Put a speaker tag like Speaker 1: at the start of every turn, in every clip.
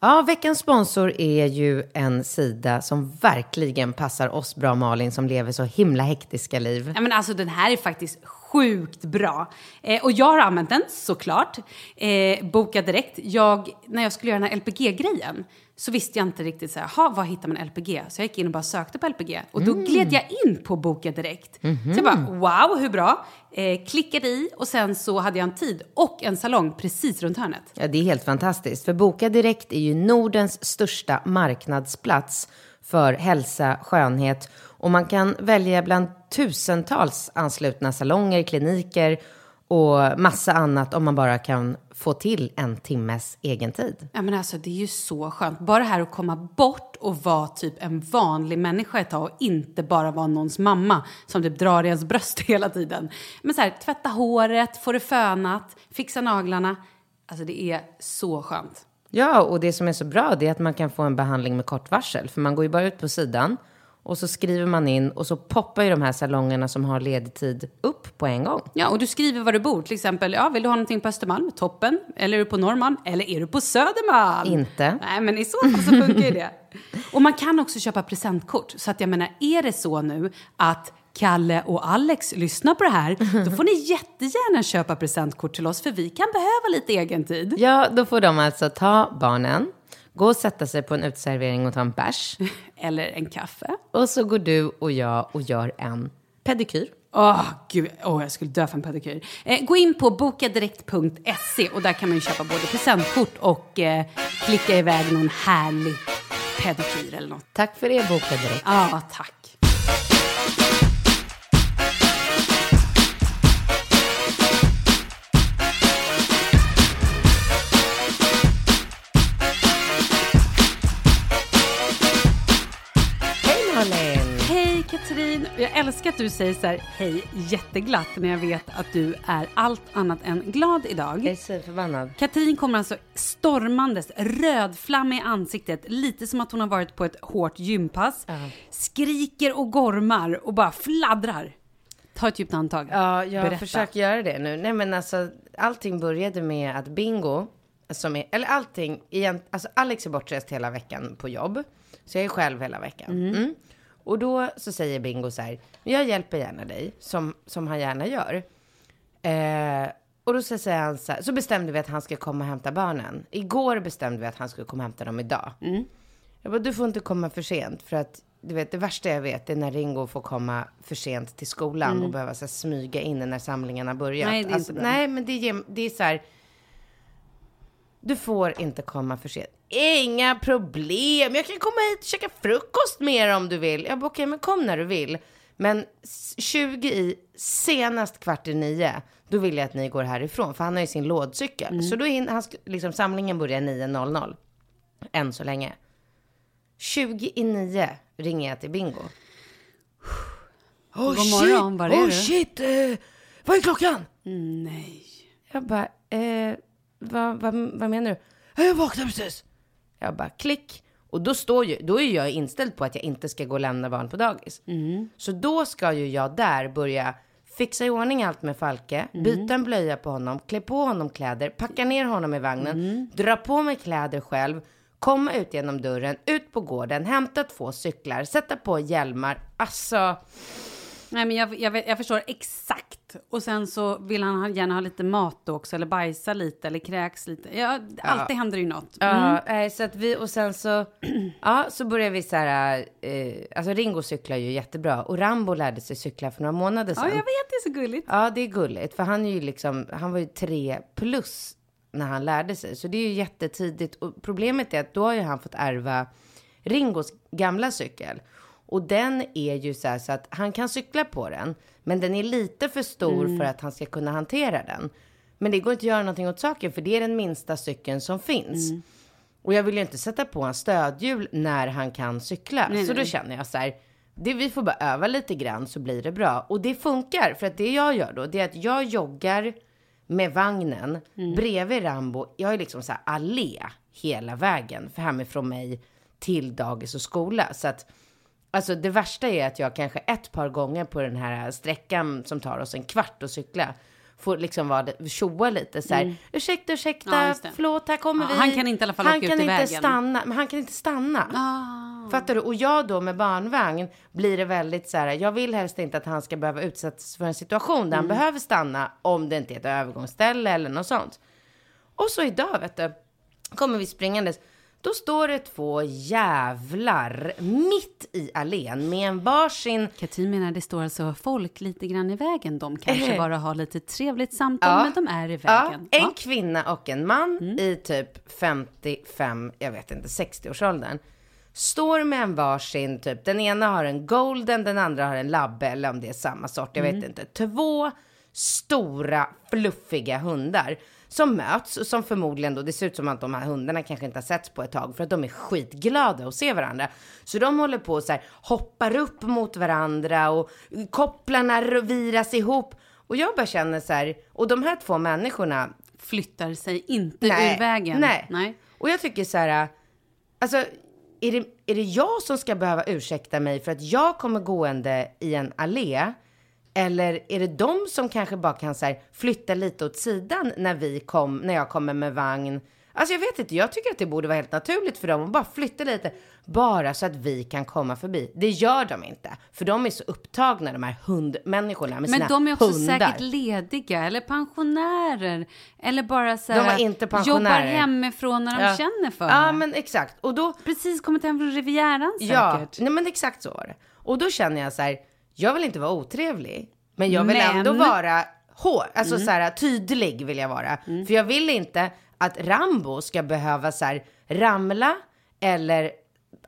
Speaker 1: Ja, veckans sponsor är ju en sida som verkligen passar oss bra, Malin, som lever så himla hektiska liv.
Speaker 2: Ja, men alltså, den här är faktiskt sjukt bra. Eh, och jag har använt den såklart. Eh, boka direkt. Jag, när jag skulle göra den här LPG-grejen så visste jag inte riktigt så här, "Ha, var hittar man LPG? Så jag gick in och bara sökte på LPG och då gled jag in på boka direkt. Så jag bara wow, hur bra? Eh, klickade i och sen så hade jag en tid och en salong precis runt hörnet.
Speaker 1: Ja, det är helt fantastiskt. För Boka Direkt är ju Nordens största marknadsplats för hälsa, skönhet och man kan välja bland tusentals anslutna salonger, kliniker och massa annat om man bara kan få till en timmes egen tid.
Speaker 2: Ja men alltså det är ju så skönt. Bara det här att komma bort och vara typ en vanlig människa ett tag och inte bara vara någons mamma som typ drar i ens bröst hela tiden. Men så här, tvätta håret, få det fönat, fixa naglarna. Alltså det är så skönt.
Speaker 1: Ja, och det som är så bra det är att man kan få en behandling med kort varsel. För man går ju bara ut på sidan och så skriver man in och så poppar ju de här salongerna som har ledig tid upp på en gång.
Speaker 2: Ja, och du skriver var du bor. Till exempel, ja, vill du ha någonting på Östermalm, toppen. Eller är du på Norrmalm, eller är du på Södermalm?
Speaker 1: Inte.
Speaker 2: Nej, men i så fall så funkar ju det. Och man kan också köpa presentkort. Så att jag menar, är det så nu att Kalle och Alex lyssnar på det här, då får ni jättegärna köpa presentkort till oss, för vi kan behöva lite egen tid.
Speaker 1: Ja, då får de alltså ta barnen, gå och sätta sig på en uteservering och ta en bärs.
Speaker 2: Eller en kaffe.
Speaker 1: Och så går du och jag och gör en pedikyr.
Speaker 2: Åh, gud. Åh, jag skulle dö för en pedikyr. Eh, gå in på bokadirekt.se och där kan man ju köpa både presentkort och eh, klicka iväg någon härlig pedikyr eller något.
Speaker 1: Tack för det, Boka Direkt.
Speaker 2: Ja, tack. Katrin! Jag älskar att du säger så här, hej jätteglatt när jag vet att du är allt annat än glad idag.
Speaker 1: Jag är så förbannad.
Speaker 2: Katrin kommer alltså stormandes, rödflam i ansiktet, lite som att hon har varit på ett hårt gympass. Skriker och gormar och bara fladdrar. Ta ett djupt andetag.
Speaker 1: Ja, jag
Speaker 2: Berätta.
Speaker 1: försöker göra det nu. Nej, men alltså, allting började med att Bingo, som är, eller allting, igen, alltså Alex är bortrest hela veckan på jobb. Så jag är själv hela veckan. Mm. Och då så säger Bingo så här, jag hjälper gärna dig, som, som han gärna gör. Eh, och då så säger han så här, så bestämde vi att han ska komma och hämta barnen. Igår bestämde vi att han skulle komma och hämta dem idag. Jag bara, du får inte komma för sent för att du vet, det värsta jag vet är när Ringo får komma för sent till skolan och behöva så här, smyga in när samlingarna börjat.
Speaker 2: Nej, det är
Speaker 1: alltså,
Speaker 2: inte bra.
Speaker 1: nej, men det, ger, det är så här. Du får inte komma för sent. Inga problem. Jag kan komma hit och käka frukost med er om du vill. Jag bara, okej, men kom när du vill. Men s- 20 i, senast kvart i nio, då vill jag att ni går härifrån. För han har ju sin lådcykel. Så då in, han, liksom, samlingen börjar 9.00. Än så länge. 20 i nio ringer jag till Bingo. Oh,
Speaker 2: God morgon, var är
Speaker 1: oh
Speaker 2: du?
Speaker 1: shit! Eh, vad är klockan?
Speaker 2: Nej.
Speaker 1: Jag bara, eh, vad, vad, vad menar du? Jag vaknade precis. Jag bara, klick. Och då, står ju, då är jag inställd på att jag inte ska gå och lämna barn på dagis. Så då ska ju jag där börja fixa i ordning allt med Falke, byta en blöja på honom, klä på honom kläder, packa ner honom i vagnen, dra på mig kläder själv, komma ut genom dörren, ut på gården, hämta två cyklar, sätta på hjälmar. Alltså,
Speaker 2: Nej, men jag, jag, vet, jag förstår exakt. Och sen så vill han ha- gärna ha lite mat också, eller bajsa lite, eller kräks lite. Ja, alltid händer ju något.
Speaker 1: Ja, nej, så att vi, och sen så, ja, så började vi så här, eh, alltså Ringo cyklar ju jättebra och Rambo lärde sig cykla för några månader
Speaker 2: Ja,
Speaker 1: sedan.
Speaker 2: jag vet, det är så gulligt.
Speaker 1: Ja, det är gulligt, för han är ju liksom, han var ju tre plus när han lärde sig, så det är ju jättetidigt. Och problemet är att då har ju han fått ärva Ringos gamla cykel. Och den är ju så här så att han kan cykla på den, men den är lite för stor för att han ska kunna hantera den. Men det går inte att göra någonting åt saken, för det är den minsta cykeln som finns. Och jag vill ju inte sätta på en stödhjul när han kan cykla. så då känner jag så här, det, vi får bara öva lite grann så blir det bra. Och det funkar, för att det jag gör då, det är att jag joggar med vagnen bredvid Rambo. Jag är liksom så här allé hela vägen för hemifrån mig till dagis och skola. Så att, alltså det värsta är att jag kanske ett par gånger på den här sträckan som tar oss en kvart att cykla får liksom vara, tjoa lite så här, ursäkta, ursäkta,
Speaker 2: Ja,
Speaker 1: förlåt, här kommer
Speaker 2: Ja,
Speaker 1: vi.
Speaker 2: han kan inte i alla fall
Speaker 1: Han
Speaker 2: åka ut
Speaker 1: kan
Speaker 2: i
Speaker 1: inte
Speaker 2: vägen.
Speaker 1: stanna, men han kan inte stanna.
Speaker 2: Ah.
Speaker 1: Fattar du? Och jag då med barnvagn blir det väldigt så här, jag vill helst inte att han ska behöva utsättas för en situation där
Speaker 2: Mm.
Speaker 1: han behöver stanna om det inte är ett övergångsställe eller något sånt. Och så idag, vet du, kommer vi springandes. Då står det två jävlar mitt i allén med en varsin
Speaker 2: Katrin menar det står alltså folk lite grann i vägen. De kanske bara har lite trevligt samtal,
Speaker 1: Ja.
Speaker 2: men de är i
Speaker 1: Ja,
Speaker 2: vägen.
Speaker 1: en
Speaker 2: Ja.
Speaker 1: kvinna och en man i typ 55, jag vet inte, 60-årsåldern. Står med en varsin, typ, den ena har en golden, den andra har en labbe, eller om det är samma sort, jag vet inte. Två stora, fluffiga hundar som möts och som förmodligen då, det ser ut som att de här hundarna kanske inte har setts på ett tag för att de är skitglada att se varandra. Så de håller på så här, hoppar upp mot varandra och kopplarna viras ihop. Och jag bara känner så här, och de här två människorna,
Speaker 2: Flyttar sig inte ur vägen.
Speaker 1: Nej.
Speaker 2: Nej.
Speaker 1: Och jag tycker så här, alltså, är det, är det jag som ska behöva ursäkta mig för att jag kommer gående i en allé? Eller är det de som kanske bara kan så här, flytta lite åt sidan när vi kom, när jag kommer med vagn? Alltså jag vet inte, jag tycker att det borde vara helt naturligt för dem att bara flytta lite. Bara så att vi kan komma förbi. Det gör de inte. För de är så upptagna, de här hundmänniskorna med
Speaker 2: Men
Speaker 1: sina
Speaker 2: de är också
Speaker 1: hundar.
Speaker 2: säkert lediga eller pensionärer. Eller bara så
Speaker 1: De
Speaker 2: här,
Speaker 1: var inte
Speaker 2: jobbar
Speaker 1: pensionärer.
Speaker 2: hemifrån när de
Speaker 1: Ja.
Speaker 2: känner för
Speaker 1: Ja,
Speaker 2: det.
Speaker 1: men exakt. Och då,
Speaker 2: Precis kommit hem från Rivieran
Speaker 1: Ja,
Speaker 2: säkert.
Speaker 1: nej men exakt så var det. Och då känner jag så här, jag vill inte vara otrevlig, men jag vill
Speaker 2: Men- Mm.
Speaker 1: ändå vara hår, alltså så här tydlig vill jag vara. För jag vill inte att Rambo ska behöva så här ramla eller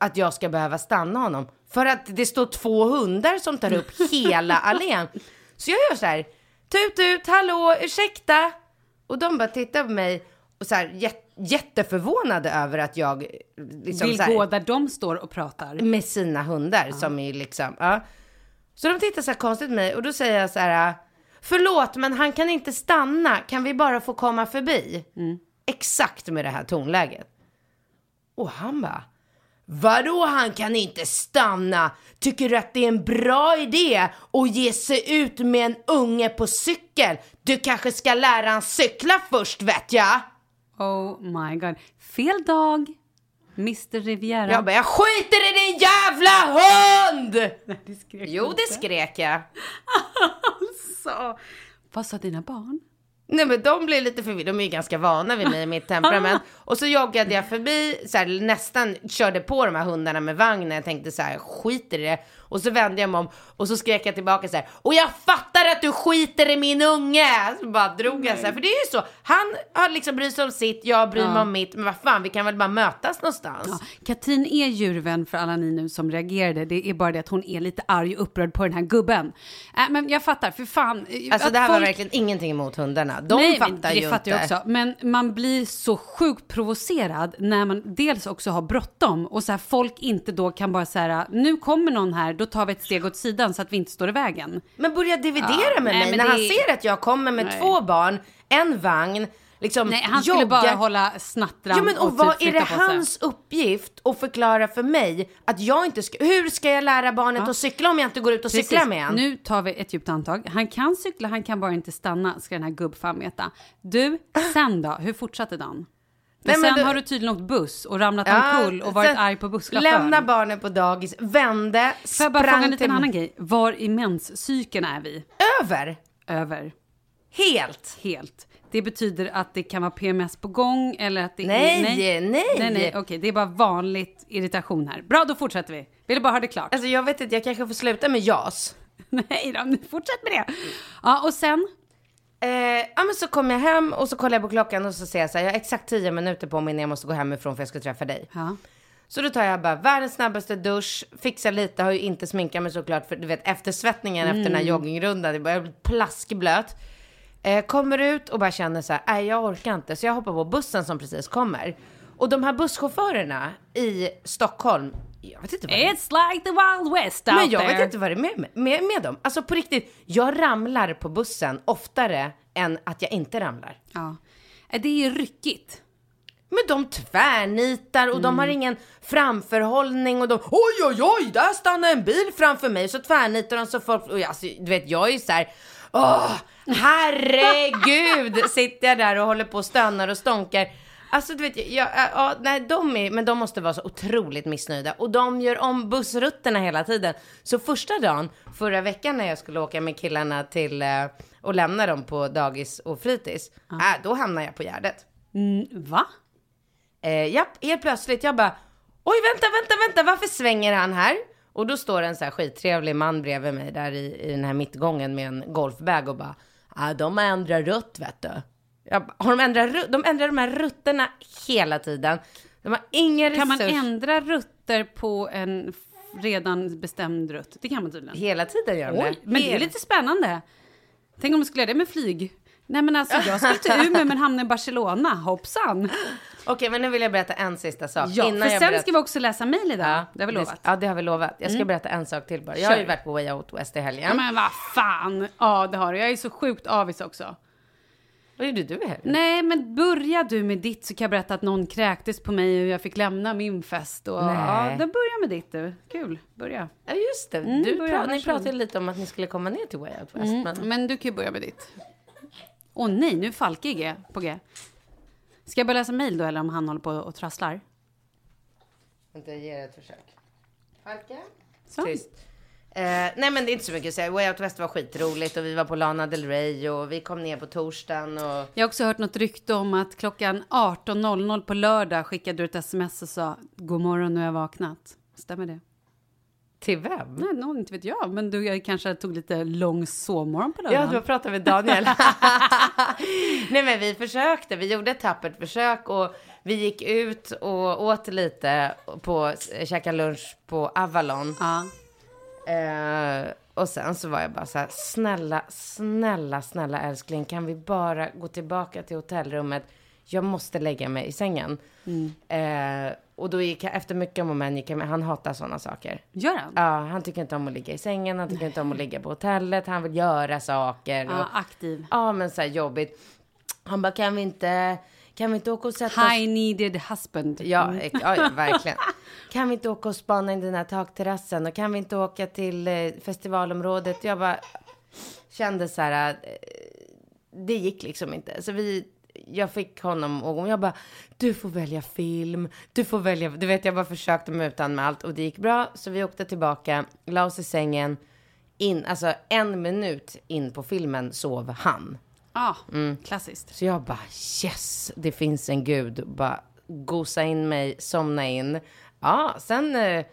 Speaker 1: att jag ska behöva stanna honom. För att det står två hundar som tar upp hela allén. Så jag gör så här, tut ut, hallå, ursäkta. Och de bara tittar på mig och så här jät- jätteförvånade över att jag liksom
Speaker 2: Vill gå där de står och pratar.
Speaker 1: med sina hundar som är liksom, ja. Så de tittar så här konstigt på mig och då säger jag så här, förlåt men han kan inte stanna, kan vi bara få komma förbi? Exakt med det här tonläget. Och han bara, vadå han kan inte stanna? Tycker du att det är en bra idé att ge sig ut med en unge på cykel? Du kanske ska lära han cykla först vet jag.
Speaker 2: Oh my god. Fel dag. Mr Riviera.
Speaker 1: Jag bara, jag skiter i din jävla hund!
Speaker 2: det skrek
Speaker 1: Jo,
Speaker 2: inte.
Speaker 1: det skrek jag.
Speaker 2: Så. Vad sa dina barn?
Speaker 1: Nej men de blev lite förvirrade, de är ju ganska vana vid mig och mitt temperament. Och så joggade jag förbi, så här, nästan körde på de här hundarna med vagnen. Jag tänkte så här, skiter i det. Och så vände jag mig om och så skrek jag tillbaka så här, och jag fattar att du skiter i min unge! Så bara drog jag så här, för det är ju så. Han har liksom bryr sig om sitt, jag bryr mig om mitt, men vad fan, vi kan väl bara mötas någonstans.
Speaker 2: Ja, Katrin är djurvän för alla ni nu som reagerade. Det är bara det att hon är lite arg och upprörd på den här gubben. Äh, men jag fattar, för fan. eh,
Speaker 1: Alltså det här var
Speaker 2: folk-
Speaker 1: verkligen ingenting emot hundarna. De
Speaker 2: Nej,
Speaker 1: fattar
Speaker 2: men
Speaker 1: ju
Speaker 2: fattar
Speaker 1: inte.
Speaker 2: jag också. Men man blir så sjukt provocerad när man dels också har bråttom och så här, folk inte då kan bara säga nu kommer någon här, då tar vi ett steg åt sidan så att vi inte står i vägen.
Speaker 1: Men börja dividera
Speaker 2: Ja,
Speaker 1: med
Speaker 2: nej,
Speaker 1: mig när
Speaker 2: det
Speaker 1: han
Speaker 2: är-
Speaker 1: ser att jag kommer med
Speaker 2: Nej.
Speaker 1: två barn, en vagn, liksom
Speaker 2: Nej, han skulle
Speaker 1: joggar.
Speaker 2: bara hålla snattran
Speaker 1: Ja men och,
Speaker 2: och typ
Speaker 1: vad är
Speaker 2: flytta
Speaker 1: det hans uppgift att förklara för mig att jag inte ska, hur ska jag lära barnet att cykla om jag inte går ut och
Speaker 2: Precis.
Speaker 1: cyklar med en?
Speaker 2: Nu tar vi ett djupt andetag. Han kan cykla, han kan bara inte stanna, ska den här gubbfan veta. Du, sen då? Hur fortsatte dagen?
Speaker 1: Nej, men
Speaker 2: sen
Speaker 1: du-
Speaker 2: har du tydligen åkt buss och ramlat
Speaker 1: Ja,
Speaker 2: omkull och varit arg på busschauffören.
Speaker 1: Lämna barnen på dagis, vände,
Speaker 2: Får jag bara fråga en
Speaker 1: sprang
Speaker 2: liten
Speaker 1: till...
Speaker 2: annan grej? Var i menscykeln är vi?
Speaker 1: Över!
Speaker 2: Över.
Speaker 1: Helt!
Speaker 2: Helt. Det betyder att det kan vara PMS på gång eller att det
Speaker 1: Nej,
Speaker 2: är...
Speaker 1: nej.
Speaker 2: Nej, nej, okej. det är bara vanligt irritation här. Bra, då fortsätter vi. Vill bara ha det klart.
Speaker 1: Alltså jag vet inte, jag kanske får sluta med JAS.
Speaker 2: nej då, fortsätt med det. Ja, och sen?
Speaker 1: Eh, ja men så kom jag hem och så kollade jag på klockan och så ser jag så här, jag har exakt 10 minuter på mig när jag måste gå hemifrån för jag ska träffa dig.
Speaker 2: Ja.
Speaker 1: Så då tar jag bara världens snabbaste dusch, fixar lite, har ju inte sminkat mig såklart för du vet eftersvettningen efter den här joggingrundan, det börjar bli plaskblöt. Eh, kommer ut och bara känner så här, nej jag orkar inte. Så jag hoppar på bussen som precis kommer. Och de här busschaufförerna i Stockholm, jag vet inte vad det.
Speaker 2: It's like the wild west out
Speaker 1: Men jag
Speaker 2: there.
Speaker 1: vet inte vad det är med, med, med dem. Alltså på riktigt, jag ramlar på bussen oftare än att jag inte ramlar.
Speaker 2: Ja. Eh, Det är ryckigt.
Speaker 1: Men de tvärnitar och de har ingen framförhållning och de oj oj oj, där stannar en bil framför mig så tvärnitar de så folk, och jag, alltså, du vet jag är ju så här, åh herregud, sitter jag där och håller på och stönar och stånkar. Alltså du vet, jag, jag, ja, nej de är, men de måste vara så otroligt missnöjda och de gör om bussrutterna hela tiden. Så första dagen, förra veckan när jag skulle åka med killarna till eh, och lämna dem på dagis och fritids, äh, då hamnar jag på Gärdet.
Speaker 2: Mm, va?
Speaker 1: Eh, japp, helt plötsligt jag bara Oj vänta, vänta, vänta, varför svänger han här? Och då står en så här skittrevlig man bredvid mig där i, i den här mittgången med en golfbag och bara ah, de har ändrat rutt vet du. Jag har de ändrat? De ändrar de här rutterna hela tiden. De har ingen
Speaker 2: Kan man
Speaker 1: resurs.
Speaker 2: ändra rutter på en redan bestämd rutt? Det kan man tydligen.
Speaker 1: Hela tiden gör de
Speaker 2: Oj,
Speaker 1: det.
Speaker 2: men det är lite spännande. Tänk om man skulle göra det med flyg. Nej men alltså jag skulle till Umeå men hamna i Barcelona, hoppsan.
Speaker 1: Okej, men nu vill jag berätta en sista sak.
Speaker 2: Ja,
Speaker 1: innan
Speaker 2: för sen
Speaker 1: berättar-
Speaker 2: ska vi också läsa mejl idag.
Speaker 1: Ja,
Speaker 2: det har vi lovat. Mm.
Speaker 1: Ja, det har vi lovat. Jag ska berätta en sak till bara. Jag har ju
Speaker 2: Kör.
Speaker 1: varit på Way Out West i helgen.
Speaker 2: Ja, men vad fan. Ja, det har du. Jag är så sjukt avis också.
Speaker 1: Vad gjorde du helgen?
Speaker 2: Nej, men börja du med ditt så kan jag berätta att någon kräktes på mig och jag fick lämna min fest. Och,
Speaker 1: Nej.
Speaker 2: ja, då börja med ditt du. Kul, börja.
Speaker 1: Ja, just det.
Speaker 2: Mm,
Speaker 1: du pra- ni pratade lite om att ni skulle komma ner till Way Out West.
Speaker 2: Mm,
Speaker 1: Men...
Speaker 2: men du kan ju börja med ditt. Åh nej, nu är Falke G, på G. Ska jag börja läsa mejl då eller om han håller på och trasslar?
Speaker 1: Vänta, jag ger ett försök. Falke?
Speaker 2: Så.
Speaker 1: Tyst. Eh, nej men det är inte så mycket att säga. Way Out West var skitroligt och vi var på Lana Del Rey och vi kom ner på torsdagen och...
Speaker 2: Jag har också hört något rykte om att klockan 18.00 på lördag skickade du ett sms och sa God morgon, nu har jag vaknat. Stämmer det?
Speaker 1: Till vem?
Speaker 2: Nej, no, inte vet jag. Men du kanske tog lite lång sovmorgon på
Speaker 1: Ja,
Speaker 2: lördagen?
Speaker 1: du har pratat med Daniel. Nej, men vi försökte. Vi gjorde ett tappert försök och vi gick ut och åt lite på, käkade lunch på Avalon.
Speaker 2: Ja.
Speaker 1: Eh, och sen så var jag bara så här, snälla, snälla, snälla älskling, kan vi bara gå tillbaka till hotellrummet? Jag måste lägga mig i sängen. Eh, och då gick jag, efter mycket om och men gick jag med, han hatar sådana saker.
Speaker 2: Gör han?
Speaker 1: Ja, han tycker inte om att ligga i sängen, han tycker inte om att ligga på hotellet, han vill göra saker.
Speaker 2: Ja,
Speaker 1: och,
Speaker 2: aktiv.
Speaker 1: ja men så här jobbigt. Han bara, kan vi inte, kan vi inte åka och sätta oss?
Speaker 2: High needed husband.
Speaker 1: Ja, ex- ja, verkligen. Kan vi inte åka och spana in den här takterrassen och kan vi inte åka till eh, festivalområdet? Jag bara kände så här, eh, det gick liksom inte. Så vi, jag fick honom och jag bara, du får välja film, du får välja, du vet jag bara försökte muta med allt och det gick bra. Så vi åkte tillbaka, la oss i sängen, in, alltså en minut in på filmen sov han.
Speaker 2: Ja,
Speaker 1: Mm.
Speaker 2: klassiskt.
Speaker 1: Så jag bara yes, det finns en gud. Bara gosa in mig, somna in. Ja, sen, eh,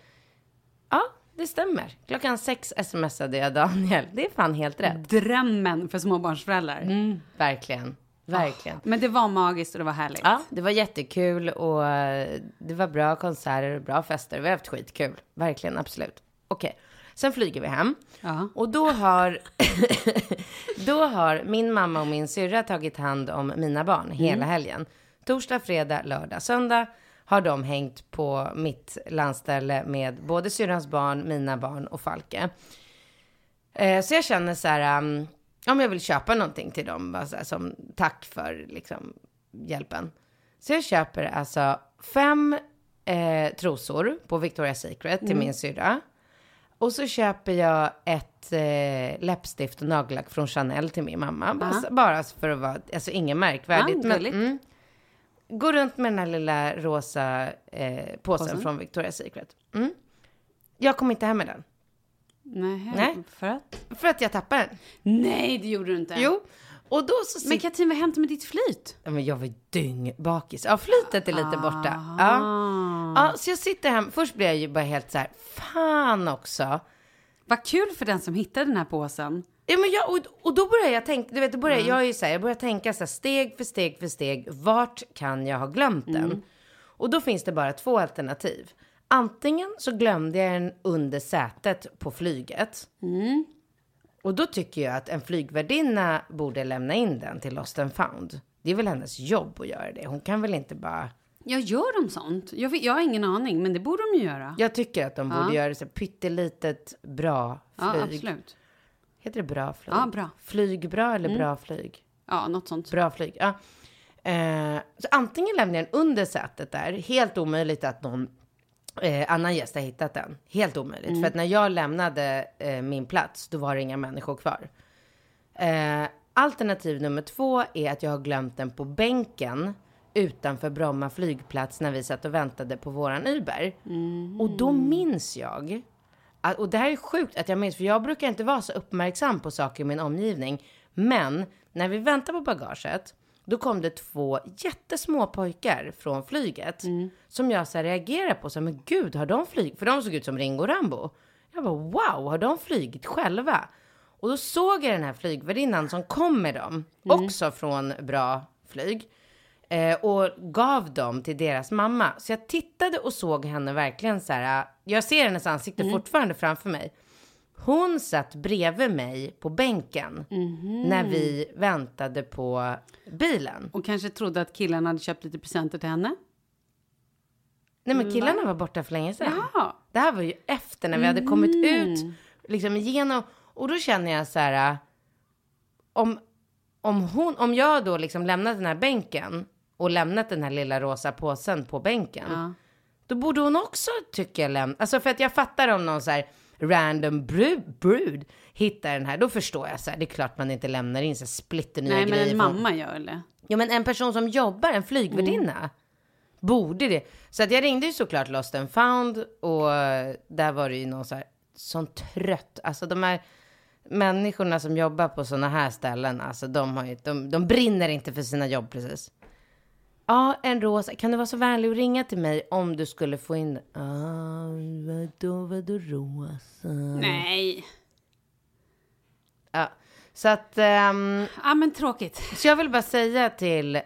Speaker 1: ja, det stämmer. Klockan sex smsade jag Daniel. Det är fan helt rätt.
Speaker 2: Drömmen för småbarnsföräldrar.
Speaker 1: Mm, verkligen, verkligen.
Speaker 2: Men det var magiskt och det var härligt.
Speaker 1: Ja, det var jättekul och eh, det var bra konserter och bra fester. Vi har haft skitkul. Verkligen, absolut. Okej, sen flyger vi hem.
Speaker 2: Ja.
Speaker 1: Och då har, då har min mamma och min syrra tagit hand om mina barn hela helgen. Torsdag, fredag, lördag, söndag har de hängt på mitt landställe med både syrrans barn, mina barn och Falke. Eh, så jag känner så här, um, om jag vill köpa någonting till dem, bara så här, som tack för liksom, hjälpen. Så jag köper alltså fem eh, trosor på Victoria's Secret till min syrra. Och så köper jag ett eh, läppstift och nagellack från Chanel till min mamma. Bara, bara för att vara, alltså inget märkvärdigt.
Speaker 2: Ja,
Speaker 1: men, mm, Gå runt med den här lilla rosa eh, påsen
Speaker 2: Påsen.
Speaker 1: från Victoria's Secret. Mm. Jag kom inte hem med den.
Speaker 2: Nej,
Speaker 1: Nej.
Speaker 2: för att?
Speaker 1: För att jag tappade den.
Speaker 2: Nej, det gjorde du inte.
Speaker 1: Jo. Och då så
Speaker 2: Men. Katrin, vad hände med ditt flyt?
Speaker 1: Ja, men jag var dyngbakis. Ja, flytet är lite borta.
Speaker 2: Ah.
Speaker 1: Ja. ja, så jag sitter hem. Först blir jag ju bara helt så här, fan också.
Speaker 2: Vad kul för den som hittade den här påsen.
Speaker 1: Ja, men jag, och, och då börjar jag tänka, du vet, då börjar, jag är ju så här, jag börjar tänka så här, steg för steg för steg, vart kan jag ha glömt den? Och då finns det bara två alternativ. Antingen så glömde jag den under sätet på flyget. Och då tycker jag att en flygvärdinna borde lämna in den till Lost and found. Det är väl hennes jobb att göra det. Hon kan väl inte bara...
Speaker 2: Jag gör de sånt? Jag, vet- jag har ingen aning, men det borde de ju göra.
Speaker 1: Jag tycker att de borde
Speaker 2: Ja.
Speaker 1: göra så pyttelitet bra
Speaker 2: Ja,
Speaker 1: flyg.
Speaker 2: absolut.
Speaker 1: Heter det bra flyg?
Speaker 2: Ja, bra.
Speaker 1: Flyg bra eller bra flyg?
Speaker 2: Ja, något sånt.
Speaker 1: Bra flyg, ja. Eh, så antingen lämnar jag den under sätet där. Helt omöjligt att någon eh, annan gäst har hittat den. Helt omöjligt. För att när jag lämnade eh, min plats, då var det inga människor kvar. Eh, alternativ nummer två är att jag har glömt den på bänken utanför Bromma flygplats när vi satt och väntade på våran Uber. Och då minns jag, att, och det här är sjukt att jag minns, för jag brukar inte vara så uppmärksam på saker i min omgivning. Men när vi väntade på bagaget, då kom det två jättesmå pojkar från flyget som jag så här reagerade på. Så här, men gud, har de flygit? För de såg ut som Ringo och Rambo. Jag bara, wow, har de flygit själva? Och då såg jag den här flygvärdinnan som kom med dem, också från bra flyg. Eh, och gav dem till deras mamma. Så jag tittade och såg henne verkligen så här. Jag ser hennes ansikte fortfarande framför mig. Hon satt bredvid mig på bänken när vi väntade på bilen.
Speaker 2: Och kanske trodde att killarna hade köpt lite presenter till henne.
Speaker 1: Nej men killarna var borta för länge sedan.
Speaker 2: Ja.
Speaker 1: Det här var ju efter när vi hade kommit ut, liksom igenom. Och då känner jag så här, om, om, hon, om jag då liksom lämnat den här bänken och lämnat den här lilla rosa påsen på bänken.
Speaker 2: Ja.
Speaker 1: Då borde hon också tycka lämna, alltså för att jag fattar om någon så här random brud, brud hittar den här, då förstår jag så här, det är klart man inte lämnar in så splitternya
Speaker 2: Nej, men
Speaker 1: grejer.
Speaker 2: en
Speaker 1: från-
Speaker 2: mamma gör det.
Speaker 1: Ja, men en person som jobbar, en flygvärdinna, borde det. Så att jag ringde ju såklart Lost and found och eh, där var det ju någon så här, sån trött, alltså de här människorna som jobbar på sådana här ställen, alltså de har ju, de, de brinner inte för sina jobb precis. Ja, en rosa, kan du vara så vänlig och ringa till mig om du skulle få in, ah, vadå, vadå rosa?
Speaker 2: Nej.
Speaker 1: Ja, så att, ehm,
Speaker 2: Ja, men tråkigt.
Speaker 1: Så jag vill bara säga till eh,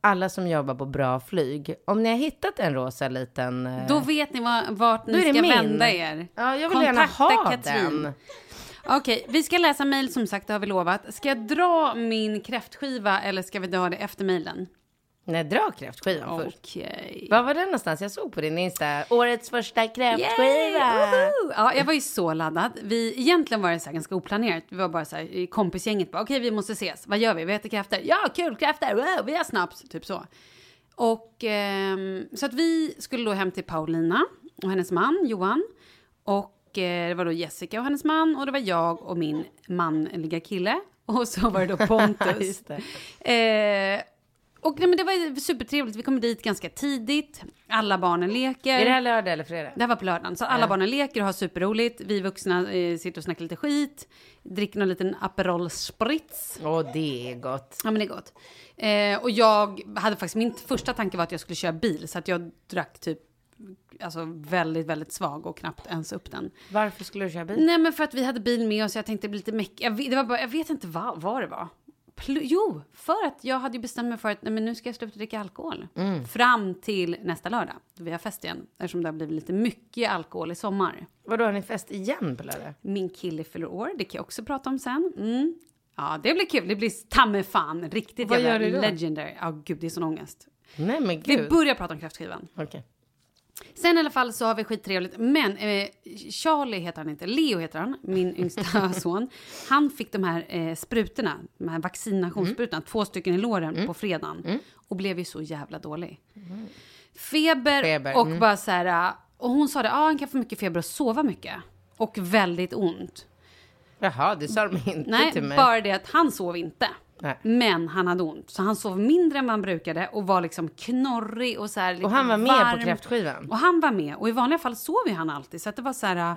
Speaker 1: alla som jobbar på bra flyg, om ni har hittat en rosa liten... Eh,
Speaker 2: Då vet ni var, vart ni ska
Speaker 1: min.
Speaker 2: vända er.
Speaker 1: Ja, jag vill gärna
Speaker 2: Kontakta
Speaker 1: ha
Speaker 2: Katrin.
Speaker 1: den.
Speaker 2: Okej, vi ska läsa mejl som sagt, det har vi lovat. Ska jag dra min kräftskiva eller ska vi dra det efter mejlen?
Speaker 1: Nej, dra kräftskivan först.
Speaker 2: Okej.
Speaker 1: Var var den någonstans? Jag såg på din Insta. Årets första kräftskiva.
Speaker 2: Ja, jag var ju så laddad. Vi, egentligen var det så ganska oplanerat. Vi var bara så här i kompisgänget. bara, Okej, vi måste ses. Vad gör vi? Vi äter kräftor. Ja, kul kräftor. Wow, vi har snaps. Typ så. Och ehm, så att vi skulle då hem till Paulina och hennes man Johan. Och eh, det var då Jessica och hennes man och det var jag och min manliga kille. Och så var det då Pontus.
Speaker 1: Det.
Speaker 2: Eh, och nej, men det var supertrevligt. Vi kom dit ganska tidigt. Alla barnen leker.
Speaker 1: Är det här lördag eller fredag?
Speaker 2: Det här var på lördagen. Så alla barnen leker och har superroligt. Vi vuxna eh, sitter och snackar lite skit. Dricker någon liten Aperol Spritz.
Speaker 1: Åh, det är gott.
Speaker 2: Ja, men det är gott. Eh, och jag hade faktiskt, min första tanke var att jag skulle köra bil. Så att jag drack typ, alltså väldigt, väldigt svag och knappt ens upp den.
Speaker 1: Varför skulle du köra bil?
Speaker 2: Nej, men för att vi hade bil med oss. Jag tänkte blir lite meck. Jag, vet- det var bara, jag vet inte vad, vad det var. Jo, för att jag hade ju bestämt mig för att nej, men nu ska jag sluta dricka alkohol. Fram till nästa lördag, då vi har fest igen. Eftersom det har blivit lite mycket alkohol i sommar.
Speaker 1: Vadå, har ni fest igen på lördag?
Speaker 2: Min kille fyller år, det kan jag också prata om sen. Mm. Ja, det blir kul. Det blir ta mig fan riktigt
Speaker 1: Vad
Speaker 2: jävla
Speaker 1: gör du då?
Speaker 2: legendary. Ja, gud, det är sån ångest.
Speaker 1: Nej, men
Speaker 2: Vi
Speaker 1: gud.
Speaker 2: börjar prata om kräftskivan.
Speaker 1: Okej.
Speaker 2: Sen i alla fall så har vi skittrevligt. Men eh, Charlie heter han inte, Leo heter han, min yngsta son. Han fick de här eh, sprutorna, de här vaccinationssprutorna, två stycken i låren på fredagen. Och blev ju så jävla dålig. Feber,
Speaker 1: Feber,
Speaker 2: och
Speaker 1: mm.
Speaker 2: bara så här... Och hon sa det, ah, han kan få mycket feber och sova mycket. Och väldigt ont.
Speaker 1: Jaha, det sa de inte
Speaker 2: Nej,
Speaker 1: till mig.
Speaker 2: bara det att han sov inte.
Speaker 1: Nej.
Speaker 2: Men han hade ont. Så han sov mindre än vad han brukade och var liksom knorrig och så här
Speaker 1: Och han var med
Speaker 2: varm.
Speaker 1: på kräftskivan?
Speaker 2: Och han var med. Och i vanliga fall sover han alltid. Så att det var så här,
Speaker 1: Ah.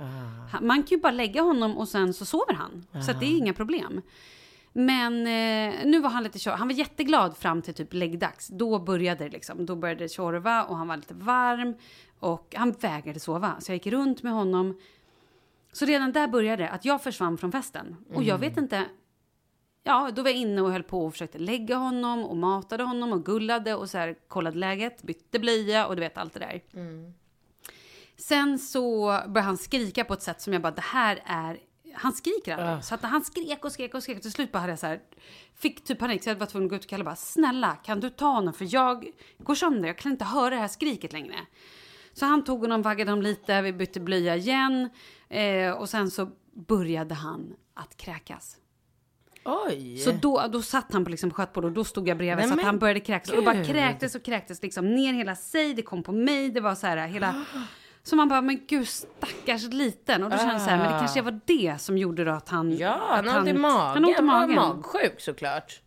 Speaker 2: man kan ju bara lägga honom och sen så sover han. Så att det är inga problem. Men eh, nu var han lite tjorv. Han var jätteglad fram till typ läggdags. Då började det liksom. Då började det tjorva och han var lite varm. Och han vägrade sova. Så jag gick runt med honom. Så redan där började det att jag försvann från festen. Och jag vet inte. Ja, då var jag inne och höll på och försökte lägga honom och matade honom och gullade och så här kollade läget, bytte blöja och du vet allt det där. Sen så började han skrika på ett sätt som jag bara, det här är... Han skriker aldrig. Så att han skrek och skrek och skrek. Till slut bara hade jag så här, fick typ panik så jag var tvungen att gå ut och kalla bara, snälla kan du ta honom för jag går sönder, jag kan inte höra det här skriket längre. Så han tog honom, vaggade honom lite, vi bytte blöja igen. Eh, och sen så började han att kräkas.
Speaker 1: Oj!
Speaker 2: Så då, då satt han på liksom skötbord och då stod jag bredvid
Speaker 1: Nej,
Speaker 2: så att han började kräkas. Och bara kräktes och kräktes liksom ner hela sig, det kom på mig, det var så här hela... Så man bara, men gud stackars liten. Och då kände jag så här, men det kanske var det som gjorde då att han...
Speaker 1: Ja,
Speaker 2: att
Speaker 1: han har ont i magen.
Speaker 2: Han ont i magen.
Speaker 1: Han var magsjuk såklart.